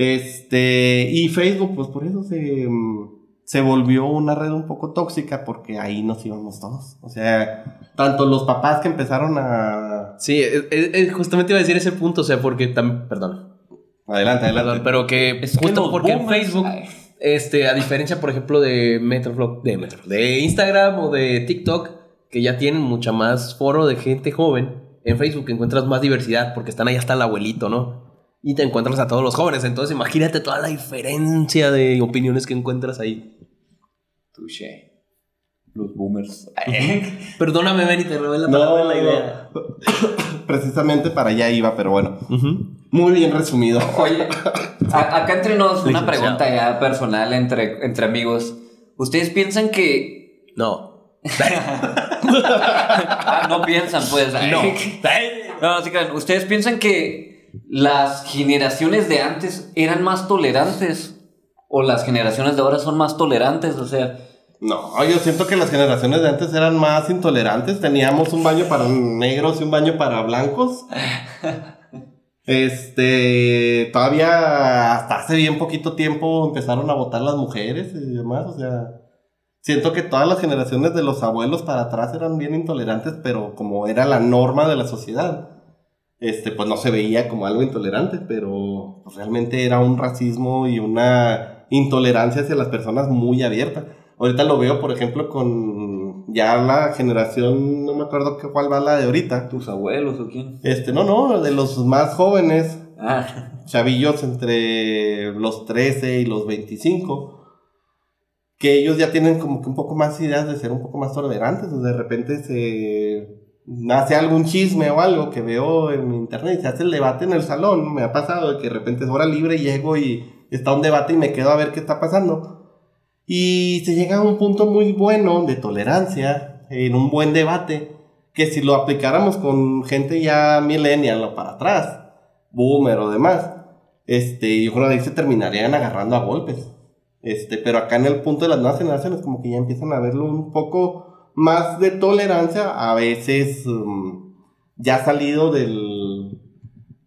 Este, y Facebook, pues por eso se, mm, se volvió una red un poco tóxica porque ahí nos íbamos todos. O sea, tanto los papás que empezaron a... Sí, eh, eh, eh, justamente iba a decir ese punto, o sea, porque también, perdón, Adelante, adelante. perdón, pero que Es justo porque en boomers- Facebook, Ay. este, a diferencia, por ejemplo, de Metroflop, de Metro, de Instagram o de TikTok, que ya tienen mucha más foro de gente joven, en Facebook encuentras más diversidad porque están ahí hasta el abuelito, ¿no? Y te encuentras a todos los jóvenes, entonces imagínate toda la diferencia de opiniones que encuentras ahí. Touché. Los boomers. Perdóname, Benny, te robé la No, palabra la idea. Precisamente para allá iba, pero bueno. Muy bien resumido. Oye, acá entre nos una pregunta ya personal entre, entre amigos. ¿Ustedes piensan que... No. Ah, no piensan, pues. No. No, sí, claro. ¿Ustedes piensan que las generaciones de antes eran más tolerantes? ¿O las generaciones de ahora son más tolerantes? O sea, No, yo siento que las generaciones de antes eran más intolerantes. Teníamos un baño para negros y un baño para blancos. Este, todavía hasta hace bien poquito tiempo empezaron a votar las mujeres y demás. O sea, siento que todas las generaciones de los abuelos para atrás eran bien intolerantes, pero como era la norma de la sociedad, este, pues no se veía como algo intolerante, pero pues, realmente era un racismo y una intolerancia hacia las personas muy abierta. Ahorita lo veo, por ejemplo, con ya la generación, no me acuerdo qué cuál va la de ahorita. ¿tus abuelos o quién? Este, no, no, de los más jóvenes, Ah, chavillos entre los 13 y los 25, que ellos ya tienen como que un poco más ideas de ser un poco más tolerantes. De repente se nace algún chisme o algo que veo en internet y se hace el debate en el salón. Me ha pasado que de repente es hora libre y llego y está un debate y me quedo a ver qué está pasando. Y se llega a un punto muy bueno de tolerancia en un buen debate que si lo aplicáramos con gente ya millennial o para atrás, boomer o demás, este, yo creo que ahí se terminarían agarrando a golpes. Este, pero acá en el punto de las nuevas generaciones como que ya empiezan a verlo un poco más de tolerancia, a veces um, ya salido del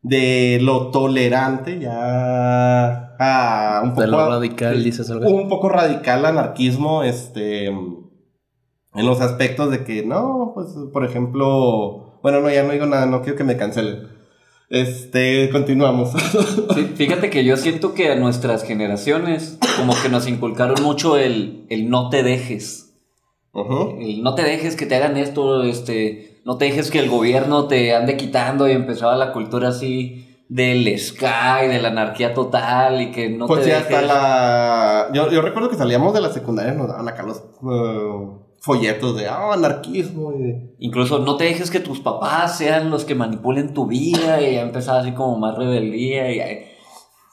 de lo tolerante ya a un poco De lo radical, dices algo un poco radical anarquismo este en los aspectos de que no pues por ejemplo bueno no ya no digo nada no quiero que me cancelen. Este continuamos. Sí, fíjate que yo siento que a nuestras generaciones como que nos inculcaron mucho el, el no te dejes. El no te dejes que te hagan esto, este, no te dejes que el gobierno te ande quitando y empezaba la cultura así del sky, de la anarquía total y que no pues te sí, dejes. hasta la yo, yo recuerdo que salíamos de la secundaria nos daban acá los eh, folletos de ah, anarquismo y de- Incluso no te dejes que tus papás sean los que manipulen tu vida y ya empezaba así como más rebeldía y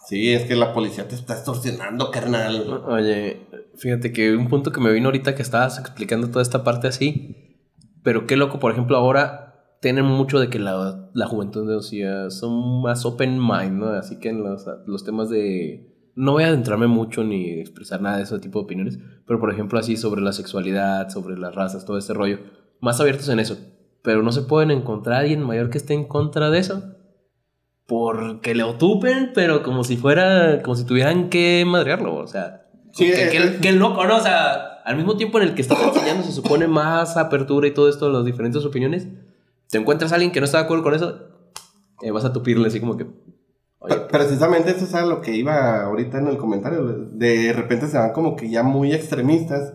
sí es que la policía te está extorsionando carnal. Oye, fíjate que un punto que me vino ahorita que estabas explicando toda esta parte así, pero qué loco, por ejemplo, ahora tienen mucho de que la, la juventud hoy día son más open mind, ¿no? Así que en los, los temas de... No voy a adentrarme mucho ni expresar nada de ese tipo de opiniones, pero por ejemplo así sobre la sexualidad, sobre las razas, todo este rollo, más abiertos en eso. Pero no se pueden encontrar a alguien mayor que esté en contra de eso. Porque le otupen, pero como si fuera, como si tuvieran que madrearlo, o sea, Sí, que, que- eh. que loco, ¿no? O sea, al mismo tiempo en el que estás enseñando se supone más apertura y todo esto, las diferentes opiniones, te encuentras a alguien que no está de acuerdo con eso, eh, vas a tupirle así como que, oye, Pre- Precisamente eso es a lo que iba ahorita en el comentario. De repente se van como que ya muy extremistas.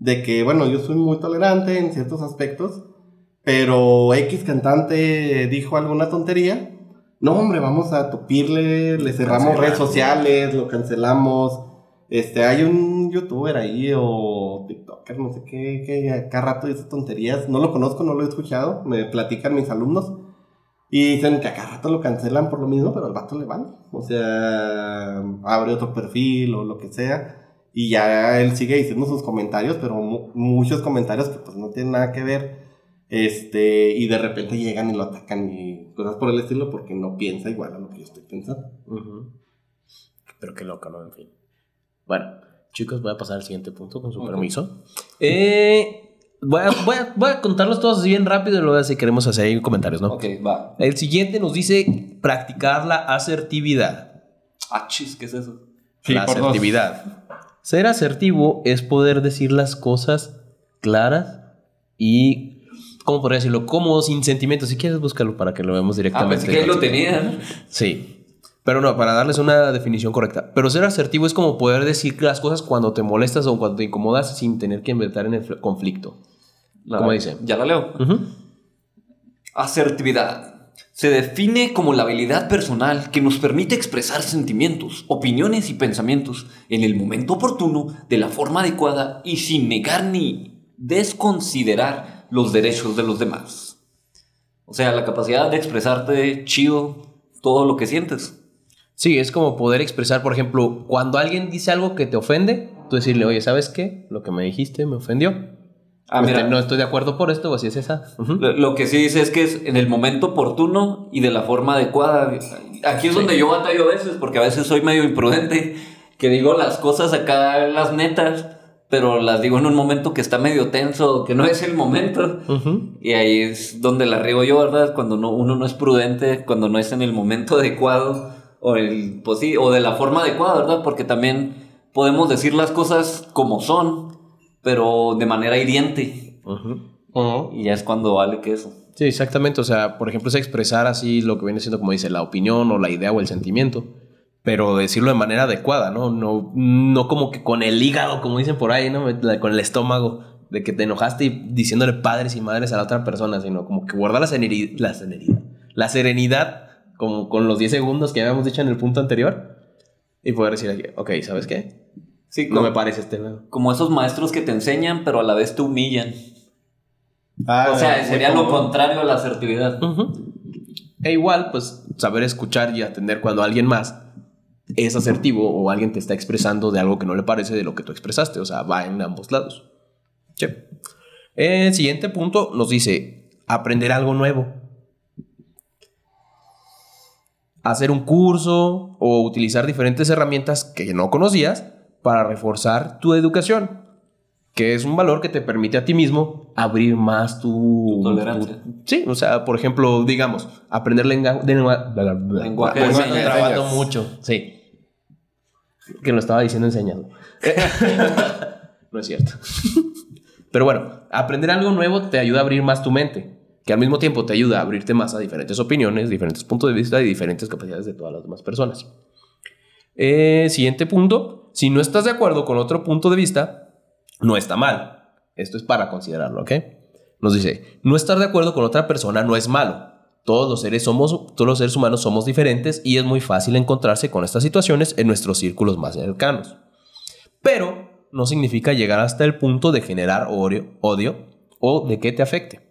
De que, bueno, yo soy muy tolerante en ciertos aspectos. Pero X cantante dijo alguna tontería. No, hombre, vamos a tupirle. Le cerramos redes sociales, lo cancelamos. Este, hay un youtuber ahí o TikToker, no sé qué, que cada rato dice tonterías. No lo conozco, no lo he escuchado. Me platican mis alumnos. Y dicen que a cada rato lo cancelan por lo mismo, pero al vato le vale. O sea, abre otro perfil o lo que sea. Y ya él sigue diciendo sus comentarios, pero mu- muchos comentarios que pues no tienen nada que ver. Este, y de repente llegan y lo atacan y cosas por el estilo porque no piensa igual a lo que yo estoy pensando. pero qué loco, ¿no? En fin. Bueno, chicos, voy a pasar al siguiente punto con su permiso. Eh, voy, a, voy, a, voy a contarlos todos así bien rápido y luego si queremos hacer ahí comentarios, ¿no? Ok, va. El siguiente nos dice practicar la asertividad. Ah, chis, ¿qué es eso? Sí, la asertividad. Ser asertivo es poder decir las cosas claras y, ¿cómo podría decirlo? Como sin sentimientos. Si quieres, búscalo para que lo veamos Ah, directamente. pensé que ahí lo tenía. Sí. Pero no, para darles una definición correcta. Pero ser asertivo es como poder decir las cosas cuando te molestas o cuando te incomodas sin tener que inventar en el fl- conflicto. ¿Cómo dice? Ya la leo. Asertividad. Se define como la habilidad personal que nos permite expresar sentimientos, opiniones y pensamientos en el momento oportuno, de la forma adecuada y sin negar ni desconsiderar los derechos de los demás. O sea, la capacidad de expresarte chido todo lo que sientes. Sí, es como poder expresar, por ejemplo, cuando alguien dice algo que te ofende, tú decirle, oye, ¿sabes qué? Lo que me dijiste me ofendió. Ah, Este, mira. no estoy de acuerdo por esto, o así es esa. Ujú. Lo, lo que sí dice es que es en el momento oportuno y de la forma adecuada. Aquí es donde yo batallo a veces, porque a veces soy medio imprudente, que digo las cosas acá, las netas, pero las digo en un momento que está medio tenso, que no es el momento. Ujú. Y ahí es donde la riego yo, ¿verdad? Cuando no, uno no es prudente, cuando no es en el momento adecuado, o, el, pues sí, o de la forma adecuada, ¿verdad? Porque también podemos decir las cosas como son, pero de manera hiriente. Y ya es cuando vale que eso. Sí, exactamente. O sea, por ejemplo, es expresar así lo que viene siendo, como dice, la opinión o la idea o el sentimiento. Pero decirlo de manera adecuada, ¿no? No, no como que con el hígado, como dicen por ahí, ¿no? Con el estómago, de que te enojaste y diciéndole padres y madres a la otra persona, sino como que guardar la, seneri- la serenidad. La serenidad, como con los 10 segundos que habíamos dicho en el punto anterior. Y poder decir aquí, ok, ¿sabes qué? Sí, No como, me parece este nuevo. como esos maestros que te enseñan, pero a la vez te humillan. Ah, o sea, sería lo contrario a la asertividad. E igual, pues, saber escuchar y atender cuando alguien más es asertivo o alguien te está expresando de algo que no le parece de lo que tú expresaste. O sea, va en ambos lados. Sí. El siguiente punto nos dice aprender algo nuevo. Hacer un curso o utilizar diferentes herramientas que no conocías para reforzar tu educación, que es un valor que te permite a ti mismo abrir más tu, Tu tolerancia. tu- sí, o sea, por ejemplo, digamos, aprender lengua- bla. Lenguaje de estoy trabando mucho, sí. Que lo estaba diciendo enseñado. no es cierto. Pero bueno, aprender algo nuevo te ayuda a abrir más tu mente, que al mismo tiempo te ayuda a abrirte más a diferentes opiniones, diferentes puntos de vista y diferentes capacidades de todas las demás personas. Eh, siguiente punto, si no estás de acuerdo con otro punto de vista, no está mal. Esto es para considerarlo, ¿ok? Nos dice, no estar de acuerdo con otra persona no es malo. Todos los seres somos, todos los seres humanos somos diferentes y es muy fácil encontrarse con estas situaciones en nuestros círculos más cercanos. Pero no significa llegar hasta el punto de generar odio, odio o de que te afecte.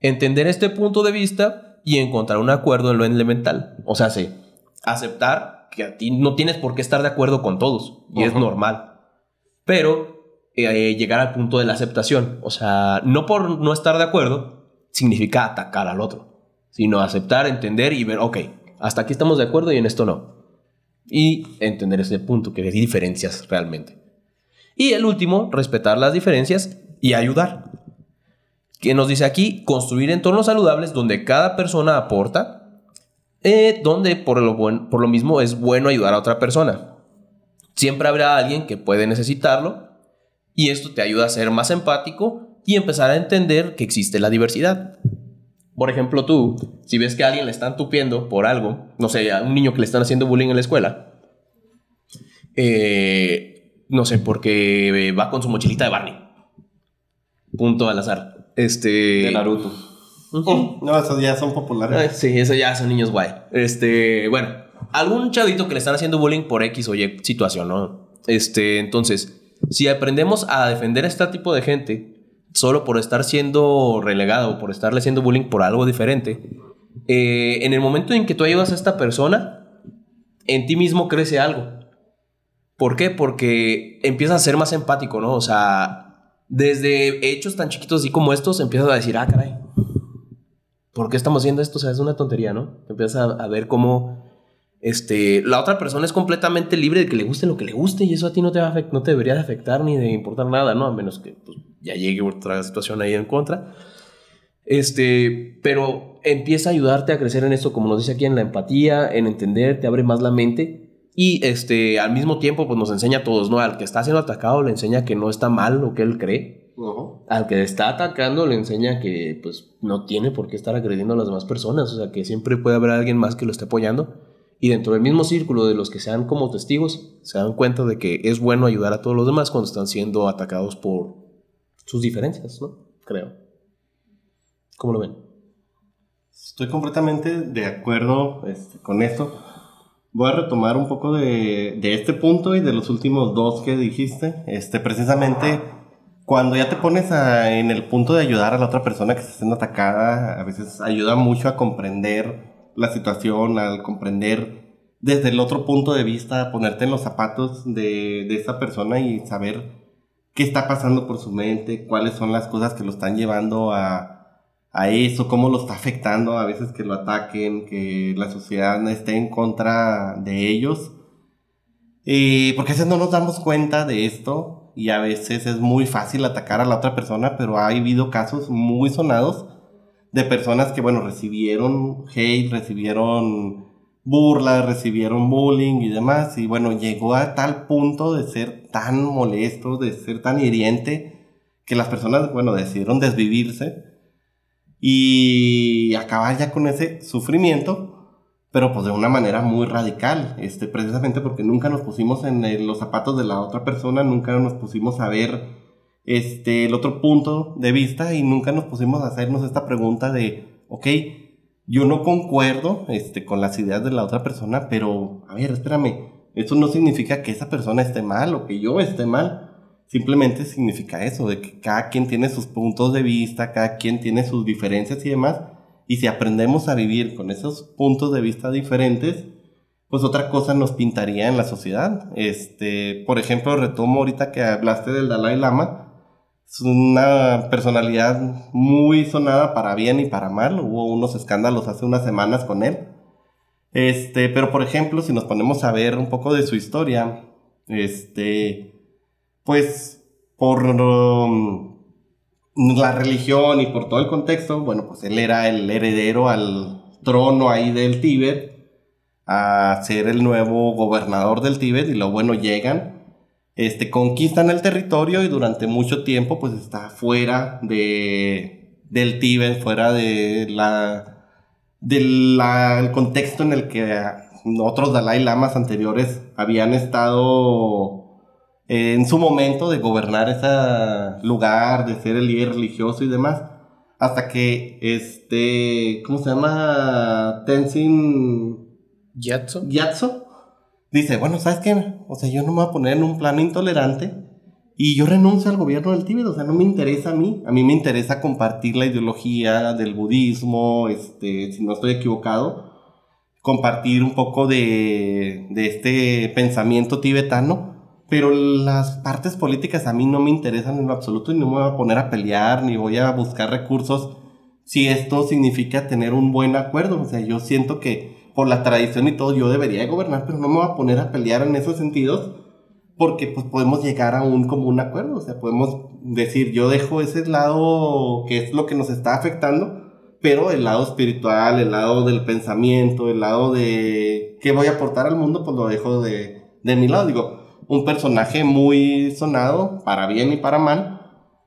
Entender este punto de vista y encontrar un acuerdo en lo elemental. O sea, sí, aceptar que a ti no tienes por qué estar de acuerdo con todos y es Ujú. normal. Pero eh, llegar al punto de la aceptación. O sea, no por no estar de acuerdo significa atacar al otro, sino aceptar, entender y ver, ok, hasta aquí estamos de acuerdo y en esto no. Y entender ese punto, que hay diferencias realmente. Y el último, respetar las diferencias y ayudar. Que nos dice aquí, construir entornos saludables donde cada persona aporta, eh, donde por lo, por lo mismo es bueno ayudar a otra persona. Siempre habrá alguien que puede necesitarlo y esto te ayuda a ser más empático y empezar a entender que existe la diversidad. Por ejemplo, tú, si ves que a alguien le están tupiendo por algo, no sé, a un niño que le están haciendo bullying en la escuela, eh, no sé, porque va con su mochilita de Barney. Punto al azar. Este. De Naruto. Mm, No, esos ya son populares. Ay, sí, eso ya son niños guay. Este, bueno, algún chavito que le están haciendo bullying por X o Y situación, ¿no? Este, entonces, si aprendemos a defender a este tipo de gente solo por estar siendo relegado o por estarle haciendo bullying por algo diferente, eh, en el momento en que tú ayudas a esta persona, en ti mismo crece algo. ¿Por qué? Porque empiezas a ser más empático, ¿no? O sea, desde hechos tan chiquitos así como estos, empiezas a decir, ah, caray, ¿por qué estamos haciendo esto? O sea, es una tontería, ¿no? Empiezas a, ver cómo este, la otra persona es completamente libre de que le guste lo que le guste y eso a ti no te, va a no te debería de afectar ni de importar nada, ¿no? A menos que pues, ya llegue otra situación ahí en contra. Este, pero empieza a ayudarte a crecer en esto, como nos dice aquí, en la empatía, en entender, te abre más la mente. Y este, al mismo tiempo, pues nos enseña a todos, ¿no? Al que está siendo atacado le enseña que no está mal lo que él cree. Al que está atacando le enseña que pues no tiene por qué estar agrediendo a las demás personas, o sea que siempre puede haber alguien más que lo esté apoyando. Y dentro del mismo círculo de los que sean como testigos, se dan cuenta de que es bueno ayudar a todos los demás cuando están siendo atacados por sus diferencias, ¿no? Creo. ¿Cómo lo ven? Estoy completamente de acuerdo este, con esto. Voy a retomar un poco de, este punto y de los últimos dos que dijiste. Este, precisamente cuando ya te pones en el punto de ayudar a la otra persona que está siendo atacada, a veces ayuda mucho a comprender la situación, al comprender desde el otro punto de vista, ponerte en los zapatos de, de esa persona y saber qué está pasando por su mente, cuáles son las cosas que lo están llevando a, a eso, cómo lo está afectando a veces que lo ataquen, que la sociedad esté en contra de ellos. Eh, porque a veces no nos damos cuenta de esto y a veces es muy fácil atacar a la otra persona, pero ha habido casos muy sonados de personas que, bueno, recibieron hate, recibieron burlas, recibieron bullying y demás, y bueno, llegó a tal punto de ser tan molesto, de ser tan hiriente, que las personas, bueno, decidieron desvivirse y acabar ya con ese sufrimiento pero pues de una manera muy radical, este, precisamente porque nunca nos pusimos en los zapatos de la otra persona, nunca nos pusimos a ver este, el otro punto de vista y nunca nos pusimos a hacernos esta pregunta de, ok, yo no concuerdo este, con las ideas de la otra persona, pero, a ver, espérame, eso no significa que esa persona esté mal o que yo esté mal. Simplemente significa eso, de que cada quien tiene sus puntos de vista, cada quien tiene sus diferencias y demás, y si aprendemos a vivir con esos puntos de vista diferentes, pues otra cosa nos pintaría en la sociedad. Este, por ejemplo, retomo ahorita que hablaste del Dalai Lama. Es una personalidad muy sonada para bien y para mal. Hubo unos escándalos hace unas semanas con él. Este, pero por ejemplo, si nos ponemos a ver un poco de su historia, este, pues por um, la religión y por todo el contexto, bueno, pues él era el heredero al trono ahí del Tíbet, a ser el nuevo gobernador del Tíbet y lo bueno llegan, este, conquistan el territorio y durante mucho tiempo pues está fuera de, del Tíbet, fuera de la, del contexto en el que otros Dalai Lamas anteriores habían estado en su momento de gobernar ese lugar, de ser el líder religioso y demás, hasta que este, ¿cómo se llama? Tenzin Gyatso. Gyatso dice, bueno, ¿sabes qué? O sea, yo no me voy a poner en un plano intolerante y yo renuncio al gobierno del Tíbet, o sea, no me interesa a mí, a mí me interesa compartir la ideología del budismo, este, si no estoy equivocado, compartir un poco de, de este pensamiento tibetano pero las partes políticas a mí no me interesan en lo absoluto y no me voy a poner a pelear ni voy a buscar recursos si esto significa tener un buen acuerdo. O sea, yo siento que por la tradición y todo yo debería gobernar, pero no me voy a poner a pelear en esos sentidos porque pues podemos llegar a un común acuerdo. O sea, podemos decir, yo dejo ese lado que es lo que nos está afectando, pero el lado espiritual, el lado del pensamiento, el lado de qué voy a aportar al mundo, pues lo dejo de, de mi lado. Digo, un personaje muy sonado, para bien y para mal,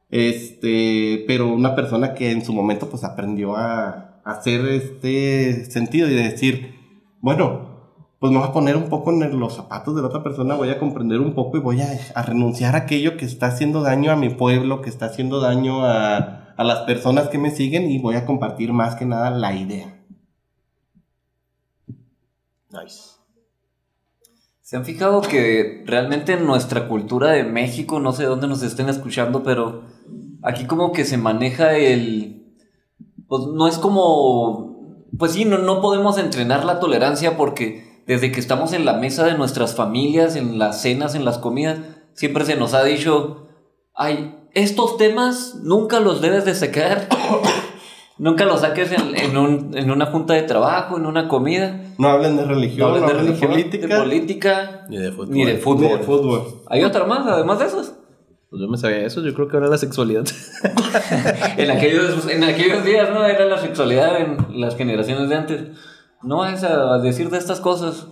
este, pero una persona que en su momento pues aprendió a, hacer este sentido y de decir, bueno, pues me voy a poner un poco en los zapatos de la otra persona, voy a comprender un poco y voy a, renunciar a aquello que está haciendo daño a mi pueblo, que está haciendo daño a, a las personas que me siguen y voy a compartir más que nada la idea. Nice. ¿Se han fijado que realmente en nuestra cultura de México, no sé dónde nos estén escuchando, pero aquí como que se maneja el... Pues no es como... Pues sí, no, no podemos entrenar la tolerancia porque desde que estamos en la mesa de nuestras familias, en las cenas, en las comidas, siempre se nos ha dicho, ay, estos temas nunca los debes de sacar Nunca lo saques en, una junta de trabajo, en una comida. No hablen de religión, no hablen, de, política, ni de fútbol. Ni de fútbol. Hay otra más, además de esas. Pues yo me sabía eso, yo creo que ahora la sexualidad. en, aquellos, en aquellos días, ¿no? Era la sexualidad en las generaciones de antes. No es a decir de estas cosas.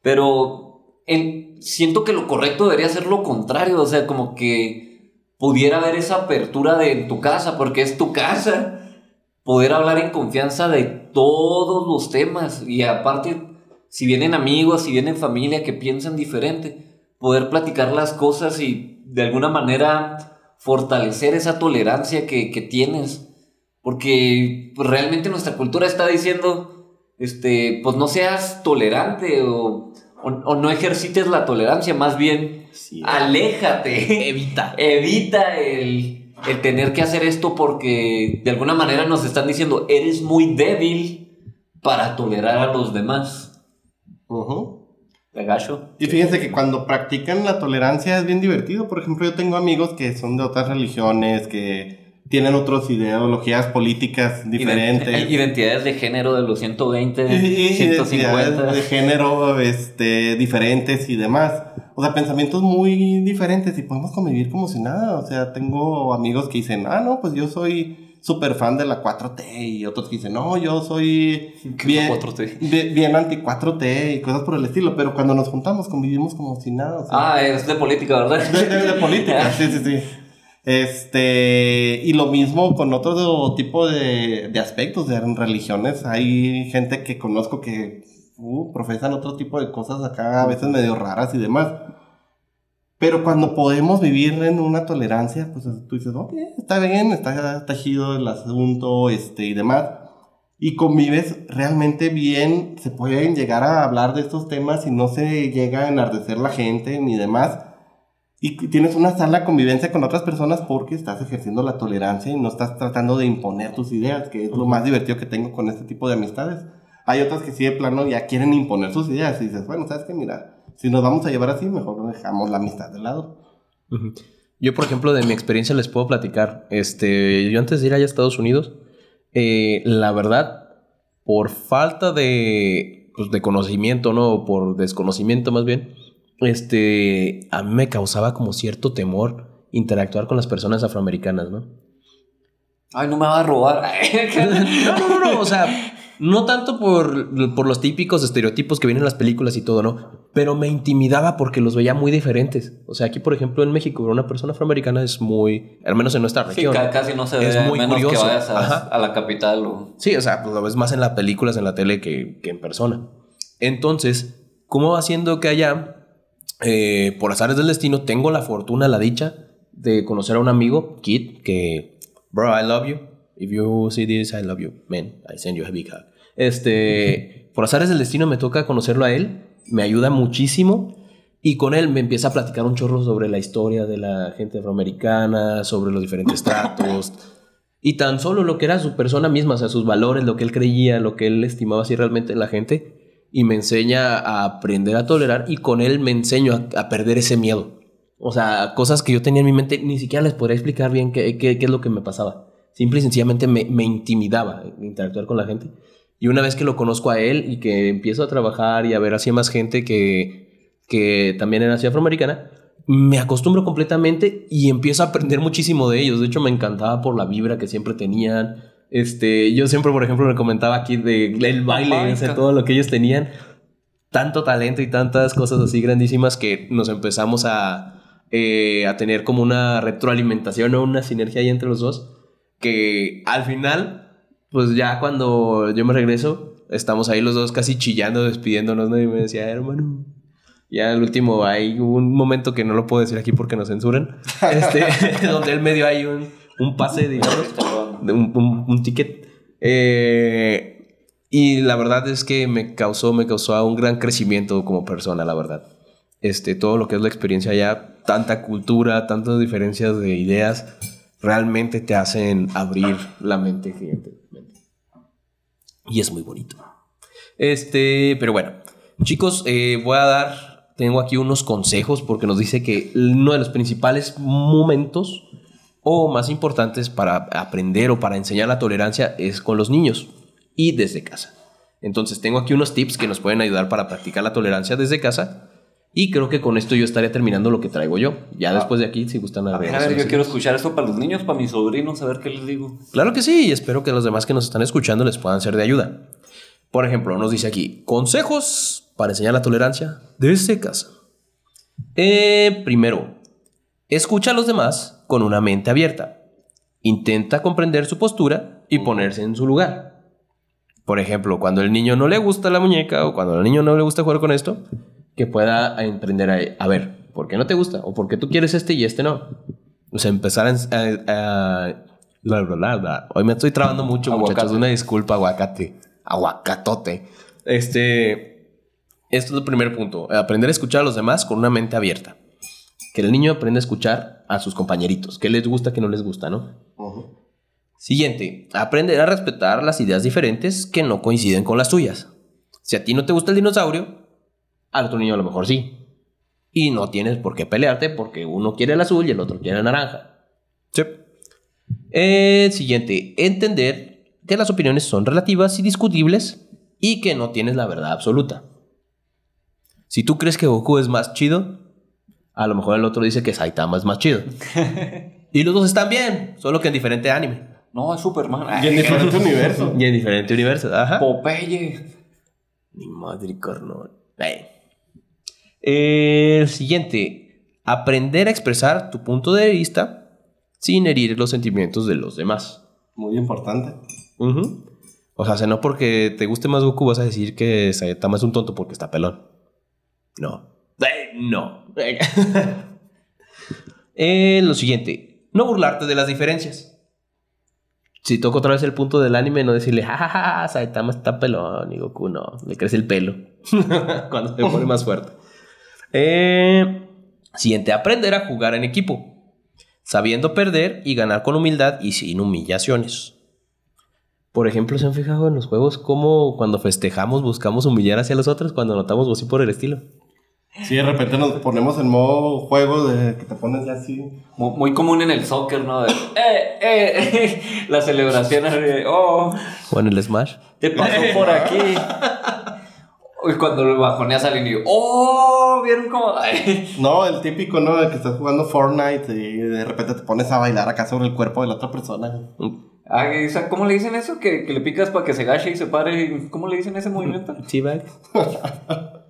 Pero en, siento que lo correcto debería ser lo contrario. O sea, como que pudiera haber esa apertura de en tu casa, porque es tu casa. Poder hablar en confianza de todos los temas. Y aparte, si vienen amigos, si vienen familia que piensan diferente, poder platicar las cosas y de alguna manera fortalecer esa tolerancia que, que tienes. Porque pues, realmente nuestra cultura está diciendo, este, pues no seas tolerante o, o, no ejercites la tolerancia, más bien aléjate. Evita. Evita el, el tener que hacer esto porque de alguna manera nos están diciendo, eres muy débil para tolerar a los demás. Y fíjense que cuando practican la tolerancia es bien divertido. Por ejemplo, yo tengo amigos que son de otras religiones, que tienen otras ideologías políticas diferentes. identidades de género de los 120, 150. de género este, diferentes y demás. O sea, pensamientos muy diferentes y podemos convivir como si nada. O sea, tengo amigos que dicen, ah, no, pues yo soy súper fan de la 4T y otros que dicen, no, yo soy bien, 4T? bien, anti 4T y cosas por el estilo, pero cuando nos juntamos convivimos como si nada. ah, es de política, ¿verdad? De, política, sí, sí, sí. Este, y lo mismo con otro tipo de, de aspectos de religiones. Hay gente que conozco que uh, profesan otro tipo de cosas acá, a veces medio raras y demás. Pero cuando podemos vivir en una tolerancia, pues tú dices, ok, está bien, está tejido el asunto este, y demás. Y convives realmente bien, se pueden llegar a hablar de estos temas y no se llega a enardecer la gente ni demás. Y tienes una sana convivencia con otras personas porque estás ejerciendo la tolerancia y no estás tratando de imponer tus ideas, que es lo más divertido que tengo con este tipo de amistades. Hay otras que sí de plano ya quieren imponer sus ideas y dices, bueno, sabes que mira, si nos vamos a llevar así, mejor dejamos la amistad de lado. Yo, por ejemplo, de mi experiencia les puedo platicar. Este, yo antes de ir allá a Estados Unidos, eh, la verdad, por falta de, pues, de conocimiento, ¿no? Por desconocimiento más bien, este, a mí me causaba como cierto temor interactuar con las personas afroamericanas, ¿no? Ay, no me va a robar. no, no, no, o sea, no tanto por, los típicos estereotipos que vienen en las películas y todo, ¿no? Pero me intimidaba porque los veía muy diferentes. O sea, aquí, por ejemplo, en México, una persona afroamericana es muy, al menos en nuestra región. Sí, casi no se ve, es muy menos curioso. que vayas a, la capital. O... Sí, o sea, pues lo ves más en las películas, en la tele que, en persona. Entonces, ¿cómo va haciendo que allá, eh, por azares del destino, tengo la fortuna, la dicha de conocer a un amigo, Kit, que, bro, I love you If you see this, I love you, man. I send you a big hug. Este, por azares del destino me toca conocerlo a él. Me ayuda muchísimo. Y con él me empieza a platicar un chorro sobre la historia de la gente afroamericana, sobre los diferentes tratos. Y tan solo lo que era su persona misma, o sea, sus valores, lo que él creía, lo que él estimaba así realmente en la gente. Y me enseña a aprender a tolerar y con él me enseño a, perder ese miedo. O sea, cosas que yo tenía en mi mente, ni siquiera les podría explicar bien qué, qué, qué es lo que me pasaba. Simple y sencillamente me, me intimidaba interactuar con la gente. Y una vez que lo conozco a él y que empiezo a trabajar y a ver así más gente que, que también era así afroamericana, me acostumbro completamente y empiezo a aprender muchísimo de ellos. De hecho, me encantaba por la vibra que siempre tenían. Este, yo siempre, por ejemplo, me comentaba aquí del de baile, de todo lo que ellos tenían. Tanto talento y tantas cosas así grandísimas que nos empezamos a, eh, a tener como una retroalimentación o una sinergia ahí entre los dos que al final, pues ya cuando yo me regreso, estamos ahí los dos casi chillando, despidiéndonos, ¿no? Y me decía, hermano. Ya al último hay un momento que no lo puedo decir aquí porque nos censuran, este, donde él me dio ahí un, un pase, digamos, un, ticket. Eh, y la verdad es que me causó, me causó un gran crecimiento como persona, la verdad. Este, todo lo que es la experiencia allá, tanta cultura, tantas diferencias de ideas, realmente te hacen abrir la mente, Y es muy bonito. Este, pero bueno, chicos, eh, voy a dar, tengo aquí unos consejos porque nos dice que uno de los principales momentos o más importantes para aprender o para enseñar la tolerancia es con los niños y desde casa. Entonces tengo aquí unos tips que nos pueden ayudar para practicar la tolerancia desde casa Y creo que con esto yo estaría terminando lo que traigo yo. Ya después de aquí, si gustan A ver, a ver, yo quiero escuchar esto para los niños, para mis sobrinos, a ver qué les digo. Claro que sí, y espero que los demás que nos están escuchando les puedan ser de ayuda. Por ejemplo, nos dice aquí, consejos para enseñar la tolerancia desde casa. Eh, primero, escucha a los demás con una mente abierta. Intenta comprender su postura y ponerse en su lugar. Por ejemplo, cuando el niño no le gusta la muñeca o cuando al niño no le gusta jugar con esto, que pueda emprender a, a ver, ¿por qué no te gusta? ¿O por qué tú quieres este y este no? O sea, empezar a... a- a- bla, bla, bla, bla. Hoy me estoy trabando mucho, Aguacate. muchachos. Una disculpa, aguacate. Aguacatote. Este... Esto es el primer punto. Aprender a escuchar a los demás con una mente abierta. Que el niño aprenda a escuchar a sus compañeritos. ¿Qué les gusta, qué no les gusta, no? Siguiente, aprender a respetar las ideas diferentes que no coinciden con las tuyas. Si a ti no te gusta el dinosaurio, al otro niño a lo mejor sí. Y no tienes por qué pelearte porque uno quiere el azul y el otro quiere el naranja. Sí. Eh, siguiente, entender que las opiniones son relativas y discutibles y que no tienes la verdad absoluta. Si tú crees que Goku es más chido, a lo mejor el otro dice que Saitama es más chido. y los dos están bien, solo que en diferente anime. No, es Superman. Y en diferente universo. Y en diferentes universos, ajá. Popeye. Ni madre, carnal. El siguiente. Aprender a expresar tu punto de vista sin herir los sentimientos de los demás. Muy importante. Ujú. O sea, si no porque te guste más Goku vas a decir que Saitama es un tonto porque está pelón. No. No. Eh, lo siguiente. No burlarte de las diferencias. Si toco otra vez el punto del anime, no decirle, jajaja, Saitama está pelón y Goku no, le crece el pelo. Cuando se pone más fuerte. Eh, siguiente, aprender a jugar en equipo. Sabiendo perder y ganar con humildad y sin humillaciones. Por ejemplo, ¿se han fijado en los juegos cómo cuando festejamos buscamos humillar hacia los otros cuando notamos así por el estilo? Sí, de repente nos ponemos en modo juego de que te pones ya así. Mu- Muy común en el soccer, ¿no? De, eh, eh, la celebración de, oh, O en el Smash. te pasó por aquí. Y cuando lo bajoneas al inicio, oh, ¿vieron cómo? No, el típico, ¿no? De que estás jugando Fortnite y de repente te pones a bailar acá sobre el cuerpo de la otra persona. Ah, o sea, ¿Cómo le dicen eso? Que, que le picas para que se gache y se pare. ¿Cómo le dicen ese movimiento? Teabag.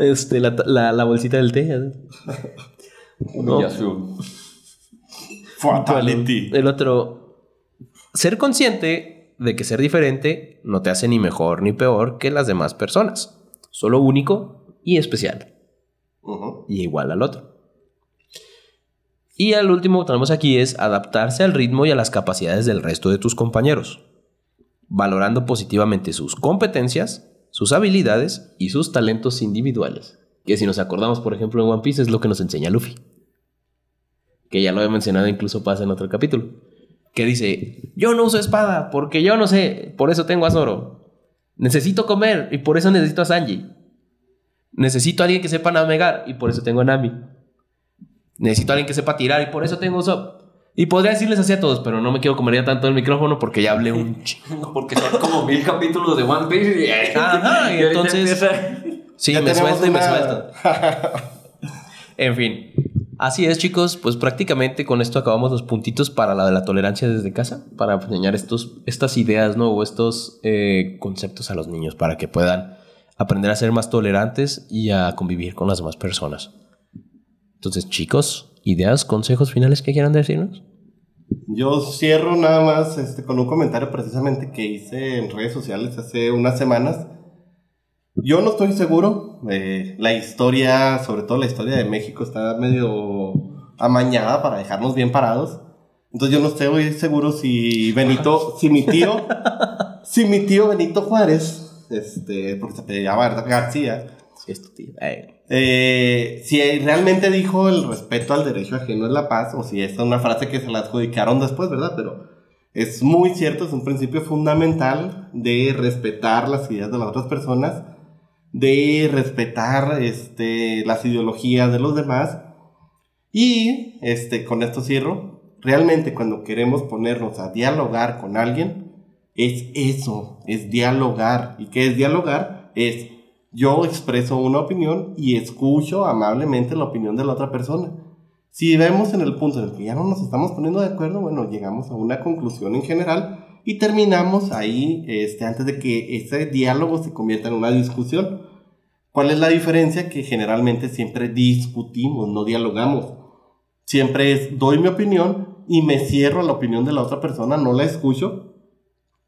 este, la, la, la bolsita del té. Humillación. Fatality. El otro, ser consciente de que ser diferente no te hace ni mejor ni peor que las demás personas. Solo único y especial. Y igual al otro. Y al último que tenemos aquí es adaptarse al ritmo y a las capacidades del resto de tus compañeros, valorando positivamente sus competencias, sus habilidades y sus talentos individuales. Que si nos acordamos, por ejemplo, en One Piece es lo que nos enseña Luffy. Que ya lo he mencionado, incluso pasa en otro capítulo. Que dice, yo no uso espada porque yo no sé, por eso tengo a Zoro. Necesito comer y por eso necesito a Sanji. Necesito a alguien que sepa navegar y por eso tengo a Nami. Necesito a alguien que sepa tirar y por eso tengo a Usopp. Y podría decirles así a todos, pero no me quiero comer ya tanto el micrófono porque ya hablé un chingo. Porque son como mil capítulos de One Piece y, Ajá, y ahorita entonces- Sí, me suelto y me suelto. En fin. Así es, chicos. Pues prácticamente con esto acabamos los puntitos para la de la tolerancia desde casa. Para enseñar estos, estas ideas, ¿no? O estos eh, conceptos a los niños para que puedan aprender a ser más tolerantes y a convivir con las demás personas. Entonces, chicos, ideas, consejos finales que quieran decirnos. Yo cierro nada más este, con un comentario precisamente que hice en redes sociales hace unas semanas. Yo no estoy seguro. eh, la historia, sobre todo la historia de México, está medio amañada para dejarnos bien parados. Entonces yo no estoy seguro si Benito, si mi tío, si mi tío Benito Juárez, este, porque se apellidaba García, Sí, esto, tío. Eh, si realmente dijo el respeto al derecho ajeno es la paz, o si es una frase que se la adjudicaron después, ¿verdad? Pero es muy cierto, es un principio fundamental de respetar las ideas de las otras personas, de respetar este, las ideologías de los demás. Y este, con esto cierro, realmente cuando queremos ponernos a dialogar con alguien, es eso, es dialogar. ¿Y qué es dialogar? Es Yo expreso una opinión y escucho amablemente la opinión de la otra persona. Si vemos en el punto en el que ya no nos estamos poniendo de acuerdo, bueno, llegamos a una conclusión en general y terminamos ahí este, antes de que ese diálogo se convierta en una discusión. ¿Cuál es la diferencia? Que generalmente siempre discutimos, no dialogamos. Siempre es, doy mi opinión y me cierro a la opinión de la otra persona, no la escucho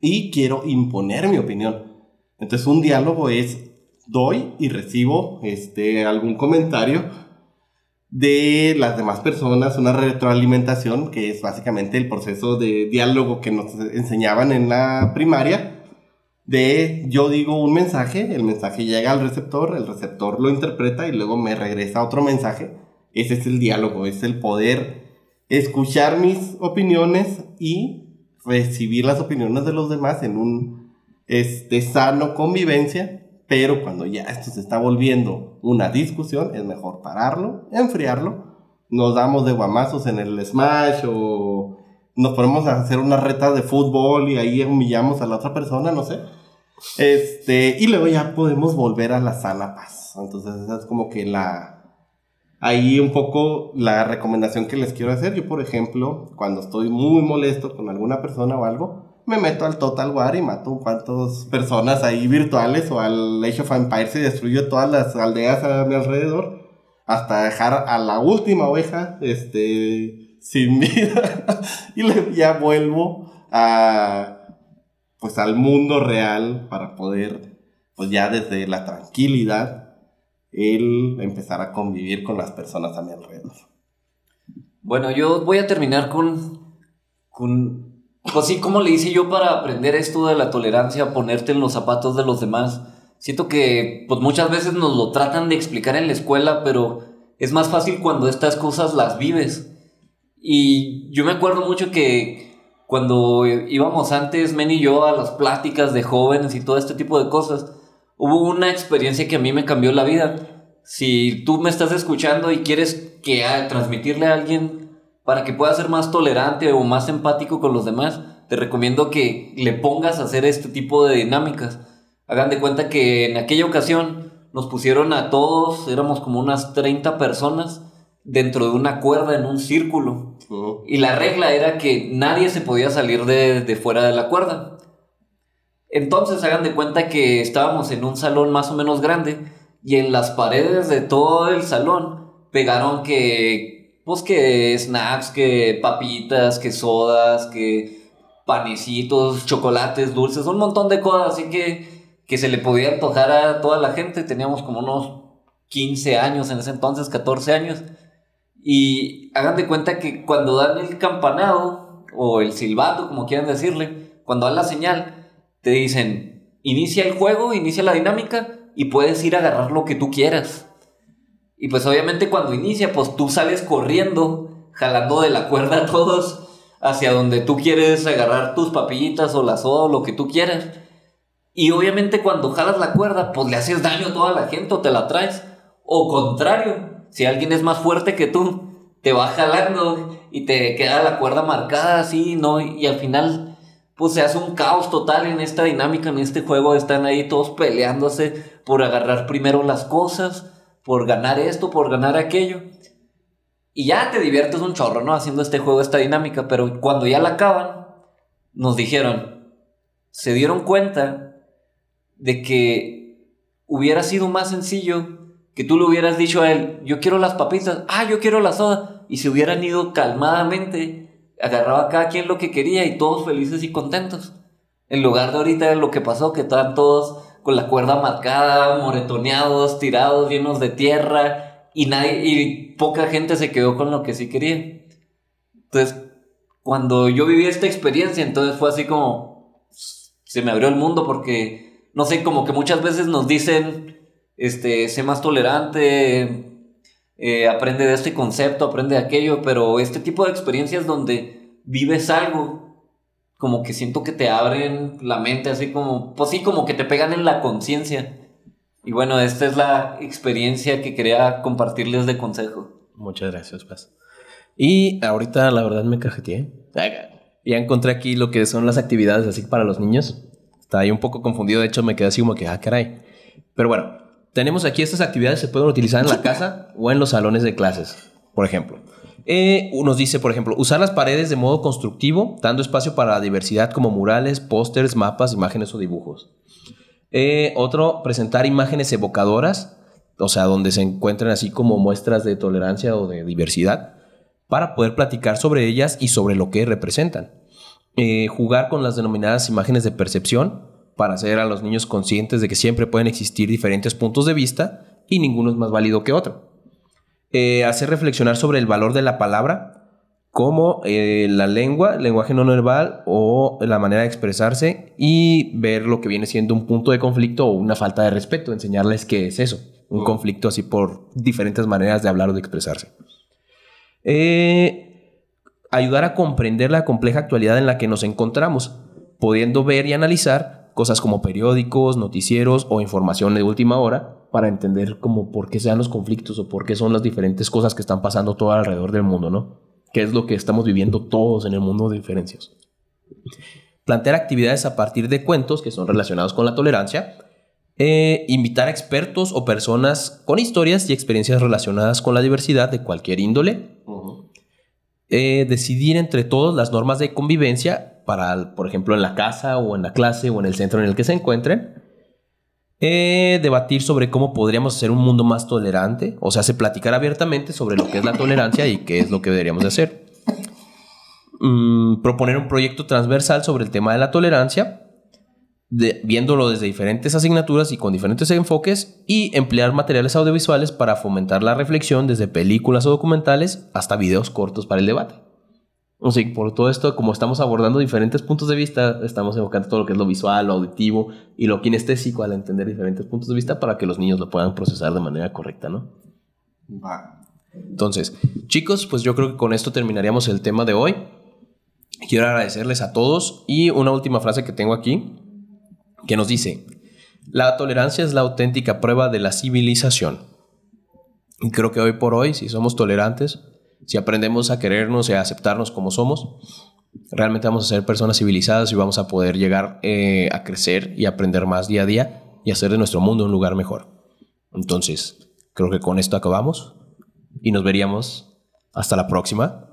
y quiero imponer mi opinión. Entonces un diálogo es, doy y recibo este, algún comentario de las demás personas, una retroalimentación, que es básicamente el proceso de diálogo que nos enseñaban en la primaria, de yo digo un mensaje, el mensaje llega al receptor, el receptor lo interpreta y luego me regresa otro mensaje. Ese es el diálogo, es el poder escuchar mis opiniones y recibir las opiniones de los demás en un este, sano convivencia pero cuando ya esto se está volviendo una discusión, es mejor pararlo, enfriarlo. Nos damos de guamazos en el smash o nos ponemos a hacer una reta de fútbol y ahí humillamos a la otra persona, no sé. Este, y luego ya podemos volver a la sana paz. Entonces, esa es como que la. Ahí un poco la recomendación que les quiero hacer. Yo, por ejemplo, cuando estoy muy molesto con alguna persona o algo, me meto al Total War y mato un cuantos personas ahí virtuales o al Age of Empires y destruyo todas las aldeas a mi alrededor hasta dejar a la última oveja este sin vida y ya vuelvo a pues al mundo real para poder pues ya desde la tranquilidad el empezar a convivir con las personas a mi alrededor. Bueno, yo voy a terminar con con pues sí, ¿cómo le hice yo para aprender esto de la tolerancia, ponerte en los zapatos de los demás? Siento que pues muchas veces nos lo tratan de explicar en la escuela, pero es más fácil cuando estas cosas las vives. Y yo me acuerdo mucho que cuando íbamos antes, Men y yo, a las pláticas de jóvenes y todo este tipo de cosas, hubo una experiencia que a mí me cambió la vida. Si tú me estás escuchando y quieres que transmitirle a alguien para que puedas ser más tolerante o más empático con los demás, te recomiendo que le pongas a hacer este tipo de dinámicas. Hagan de cuenta que en aquella ocasión nos pusieron a todos, éramos como unas 30 personas, dentro de una cuerda en un círculo. Y la regla era que nadie se podía salir de, de fuera de la cuerda. Entonces hagan de cuenta que estábamos en un salón más o menos grande y en las paredes de todo el salón pegaron que pues que snacks, que papitas, que sodas, que panecitos, chocolates, dulces, un montón de cosas así que, que se le podía antojar a toda la gente. Teníamos como unos 15 años en ese entonces, 14 años. Y hagan de cuenta que cuando dan el campanado o el silbato, como quieran decirle, cuando dan la señal, te dicen, inicia el juego, inicia la dinámica y puedes ir a agarrar lo que tú quieras. Y pues obviamente cuando inicia, pues tú sales corriendo, jalando de la cuerda a todos hacia donde tú quieres agarrar tus papillitas o la soda o lo que tú quieras. Y obviamente cuando jalas la cuerda, pues le haces daño a toda la gente o te la traes. O contrario, si alguien es más fuerte que tú, te va jalando y te queda la cuerda marcada así, ¿no? Y al final, pues se hace un caos total en esta dinámica, en este juego. Están ahí todos peleándose por agarrar primero las cosas por ganar esto, por ganar aquello. Y ya te diviertes un chorro, ¿no? Haciendo este juego, esta dinámica. Pero cuando ya la acaban, nos dijeron, se dieron cuenta de que hubiera sido más sencillo que tú le hubieras dicho a él, yo quiero las papitas, ah, yo quiero la soda. Y se hubieran ido calmadamente, agarraba a cada quien lo que quería y todos felices y contentos. En lugar de ahorita lo que pasó, que estaban todos con la cuerda marcada, moretoneados, tirados, llenos de tierra, y nadie, y poca gente se quedó con lo que sí quería. Entonces, cuando yo viví esta experiencia, entonces fue así como, se me abrió el mundo porque, no sé, como que muchas veces nos dicen, este, sé más tolerante, eh, aprende de este concepto, aprende de aquello, pero este tipo de experiencias donde vives algo como que siento que te abren la mente, así como, pues sí, como que te pegan en la conciencia. Y bueno, esta es la experiencia que quería compartirles de consejo. Muchas gracias, Paz. Y ahorita la verdad me cajeteé. Ya encontré aquí lo que son las actividades así para los niños. Está ahí un poco confundido, de hecho me quedé así como que, ah, caray. Pero bueno, tenemos aquí estas actividades se pueden utilizar en la casa o en los salones de clases, por ejemplo. Eh, nos dice, por ejemplo, usar las paredes de modo constructivo, dando espacio para la diversidad como murales, pósters, mapas, imágenes o dibujos. Eh, otro, presentar imágenes evocadoras, o sea, donde se encuentren así como muestras de tolerancia o de diversidad, para poder platicar sobre ellas y sobre lo que representan. Eh, jugar con las denominadas imágenes de percepción, para hacer a los niños conscientes de que siempre pueden existir diferentes puntos de vista y ninguno es más válido que otro. Eh, hacer reflexionar sobre el valor de la palabra como eh, la lengua, el lenguaje no verbal o la manera de expresarse y ver lo que viene siendo un punto de conflicto o una falta de respeto, enseñarles qué es eso, un conflicto así por diferentes maneras de hablar o de expresarse. Eh, ayudar a comprender la compleja actualidad en la que nos encontramos, pudiendo ver y analizar cosas como periódicos, noticieros o información de última hora para entender como por qué sean los conflictos o por qué son las diferentes cosas que están pasando todo alrededor del mundo, ¿no? ¿Qué es lo que estamos viviendo todos en el mundo de diferencias? Plantear actividades a partir de cuentos que son relacionados con la tolerancia. Eh, invitar a expertos o personas con historias y experiencias relacionadas con la diversidad de cualquier índole. Eh, decidir entre todos las normas de convivencia para, por ejemplo, en la casa o en la clase o en el centro en el que se encuentren eh, debatir sobre cómo podríamos hacer un mundo más tolerante, o sea, se platicar abiertamente sobre lo que es la tolerancia y qué es lo que deberíamos de hacer. Mm, proponer un proyecto transversal sobre el tema de la tolerancia, viéndolo desde diferentes asignaturas y con diferentes enfoques, y emplear materiales audiovisuales para fomentar la reflexión desde películas o documentales hasta videos cortos para el debate. O sea, por todo esto, como estamos abordando diferentes puntos de vista, estamos evocando todo lo que es lo visual, lo auditivo y lo kinestésico al entender diferentes puntos de vista para que los niños lo puedan procesar de manera correcta, ¿no? Entonces, chicos, pues yo creo que con esto terminaríamos el tema de hoy. Quiero agradecerles a todos y una última frase que tengo aquí que nos dice, la tolerancia es la auténtica prueba de la civilización. Y creo que hoy por hoy, si somos tolerantes, si aprendemos a querernos y a aceptarnos como somos, realmente vamos a ser personas civilizadas y vamos a poder llegar eh, a crecer y aprender más día a día y hacer de nuestro mundo un lugar mejor. Entonces, creo que con esto acabamos y nos veríamos hasta la próxima.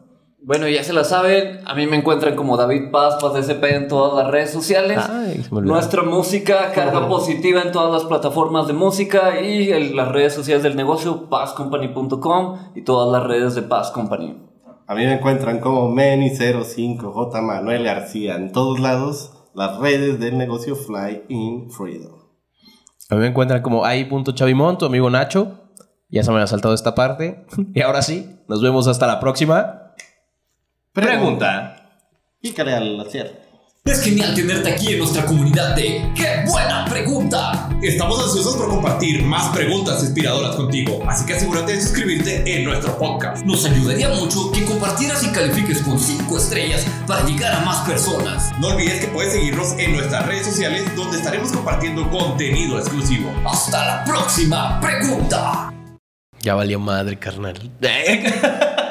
Bueno, ya se la saben, a mí me encuentran como David Paz, Paz DSP en todas las redes sociales. Nuestra música carga positiva en todas las plataformas de música y en las redes sociales del negocio, pazcompany.com y todas las redes de Paz Company. A mí me encuentran como Meni05J Manuel García en todos lados, las redes del negocio Fly in Freedom. A mí me encuentran como ai.chavimon, tu amigo Nacho. Ya se me ha saltado esta parte. Y ahora sí, nos vemos hasta la próxima. Pregunta. Pícale al cierre. Es genial tenerte aquí en nuestra comunidad de ¡Qué buena pregunta! Estamos ansiosos por compartir más preguntas inspiradoras contigo, así que asegúrate de suscribirte en nuestro podcast. Nos ayudaría mucho que compartieras y califiques con 5 estrellas para llegar a más personas. No olvides que puedes seguirnos en nuestras redes sociales donde estaremos compartiendo contenido exclusivo. ¡Hasta la próxima pregunta! Ya valió madre, carnal.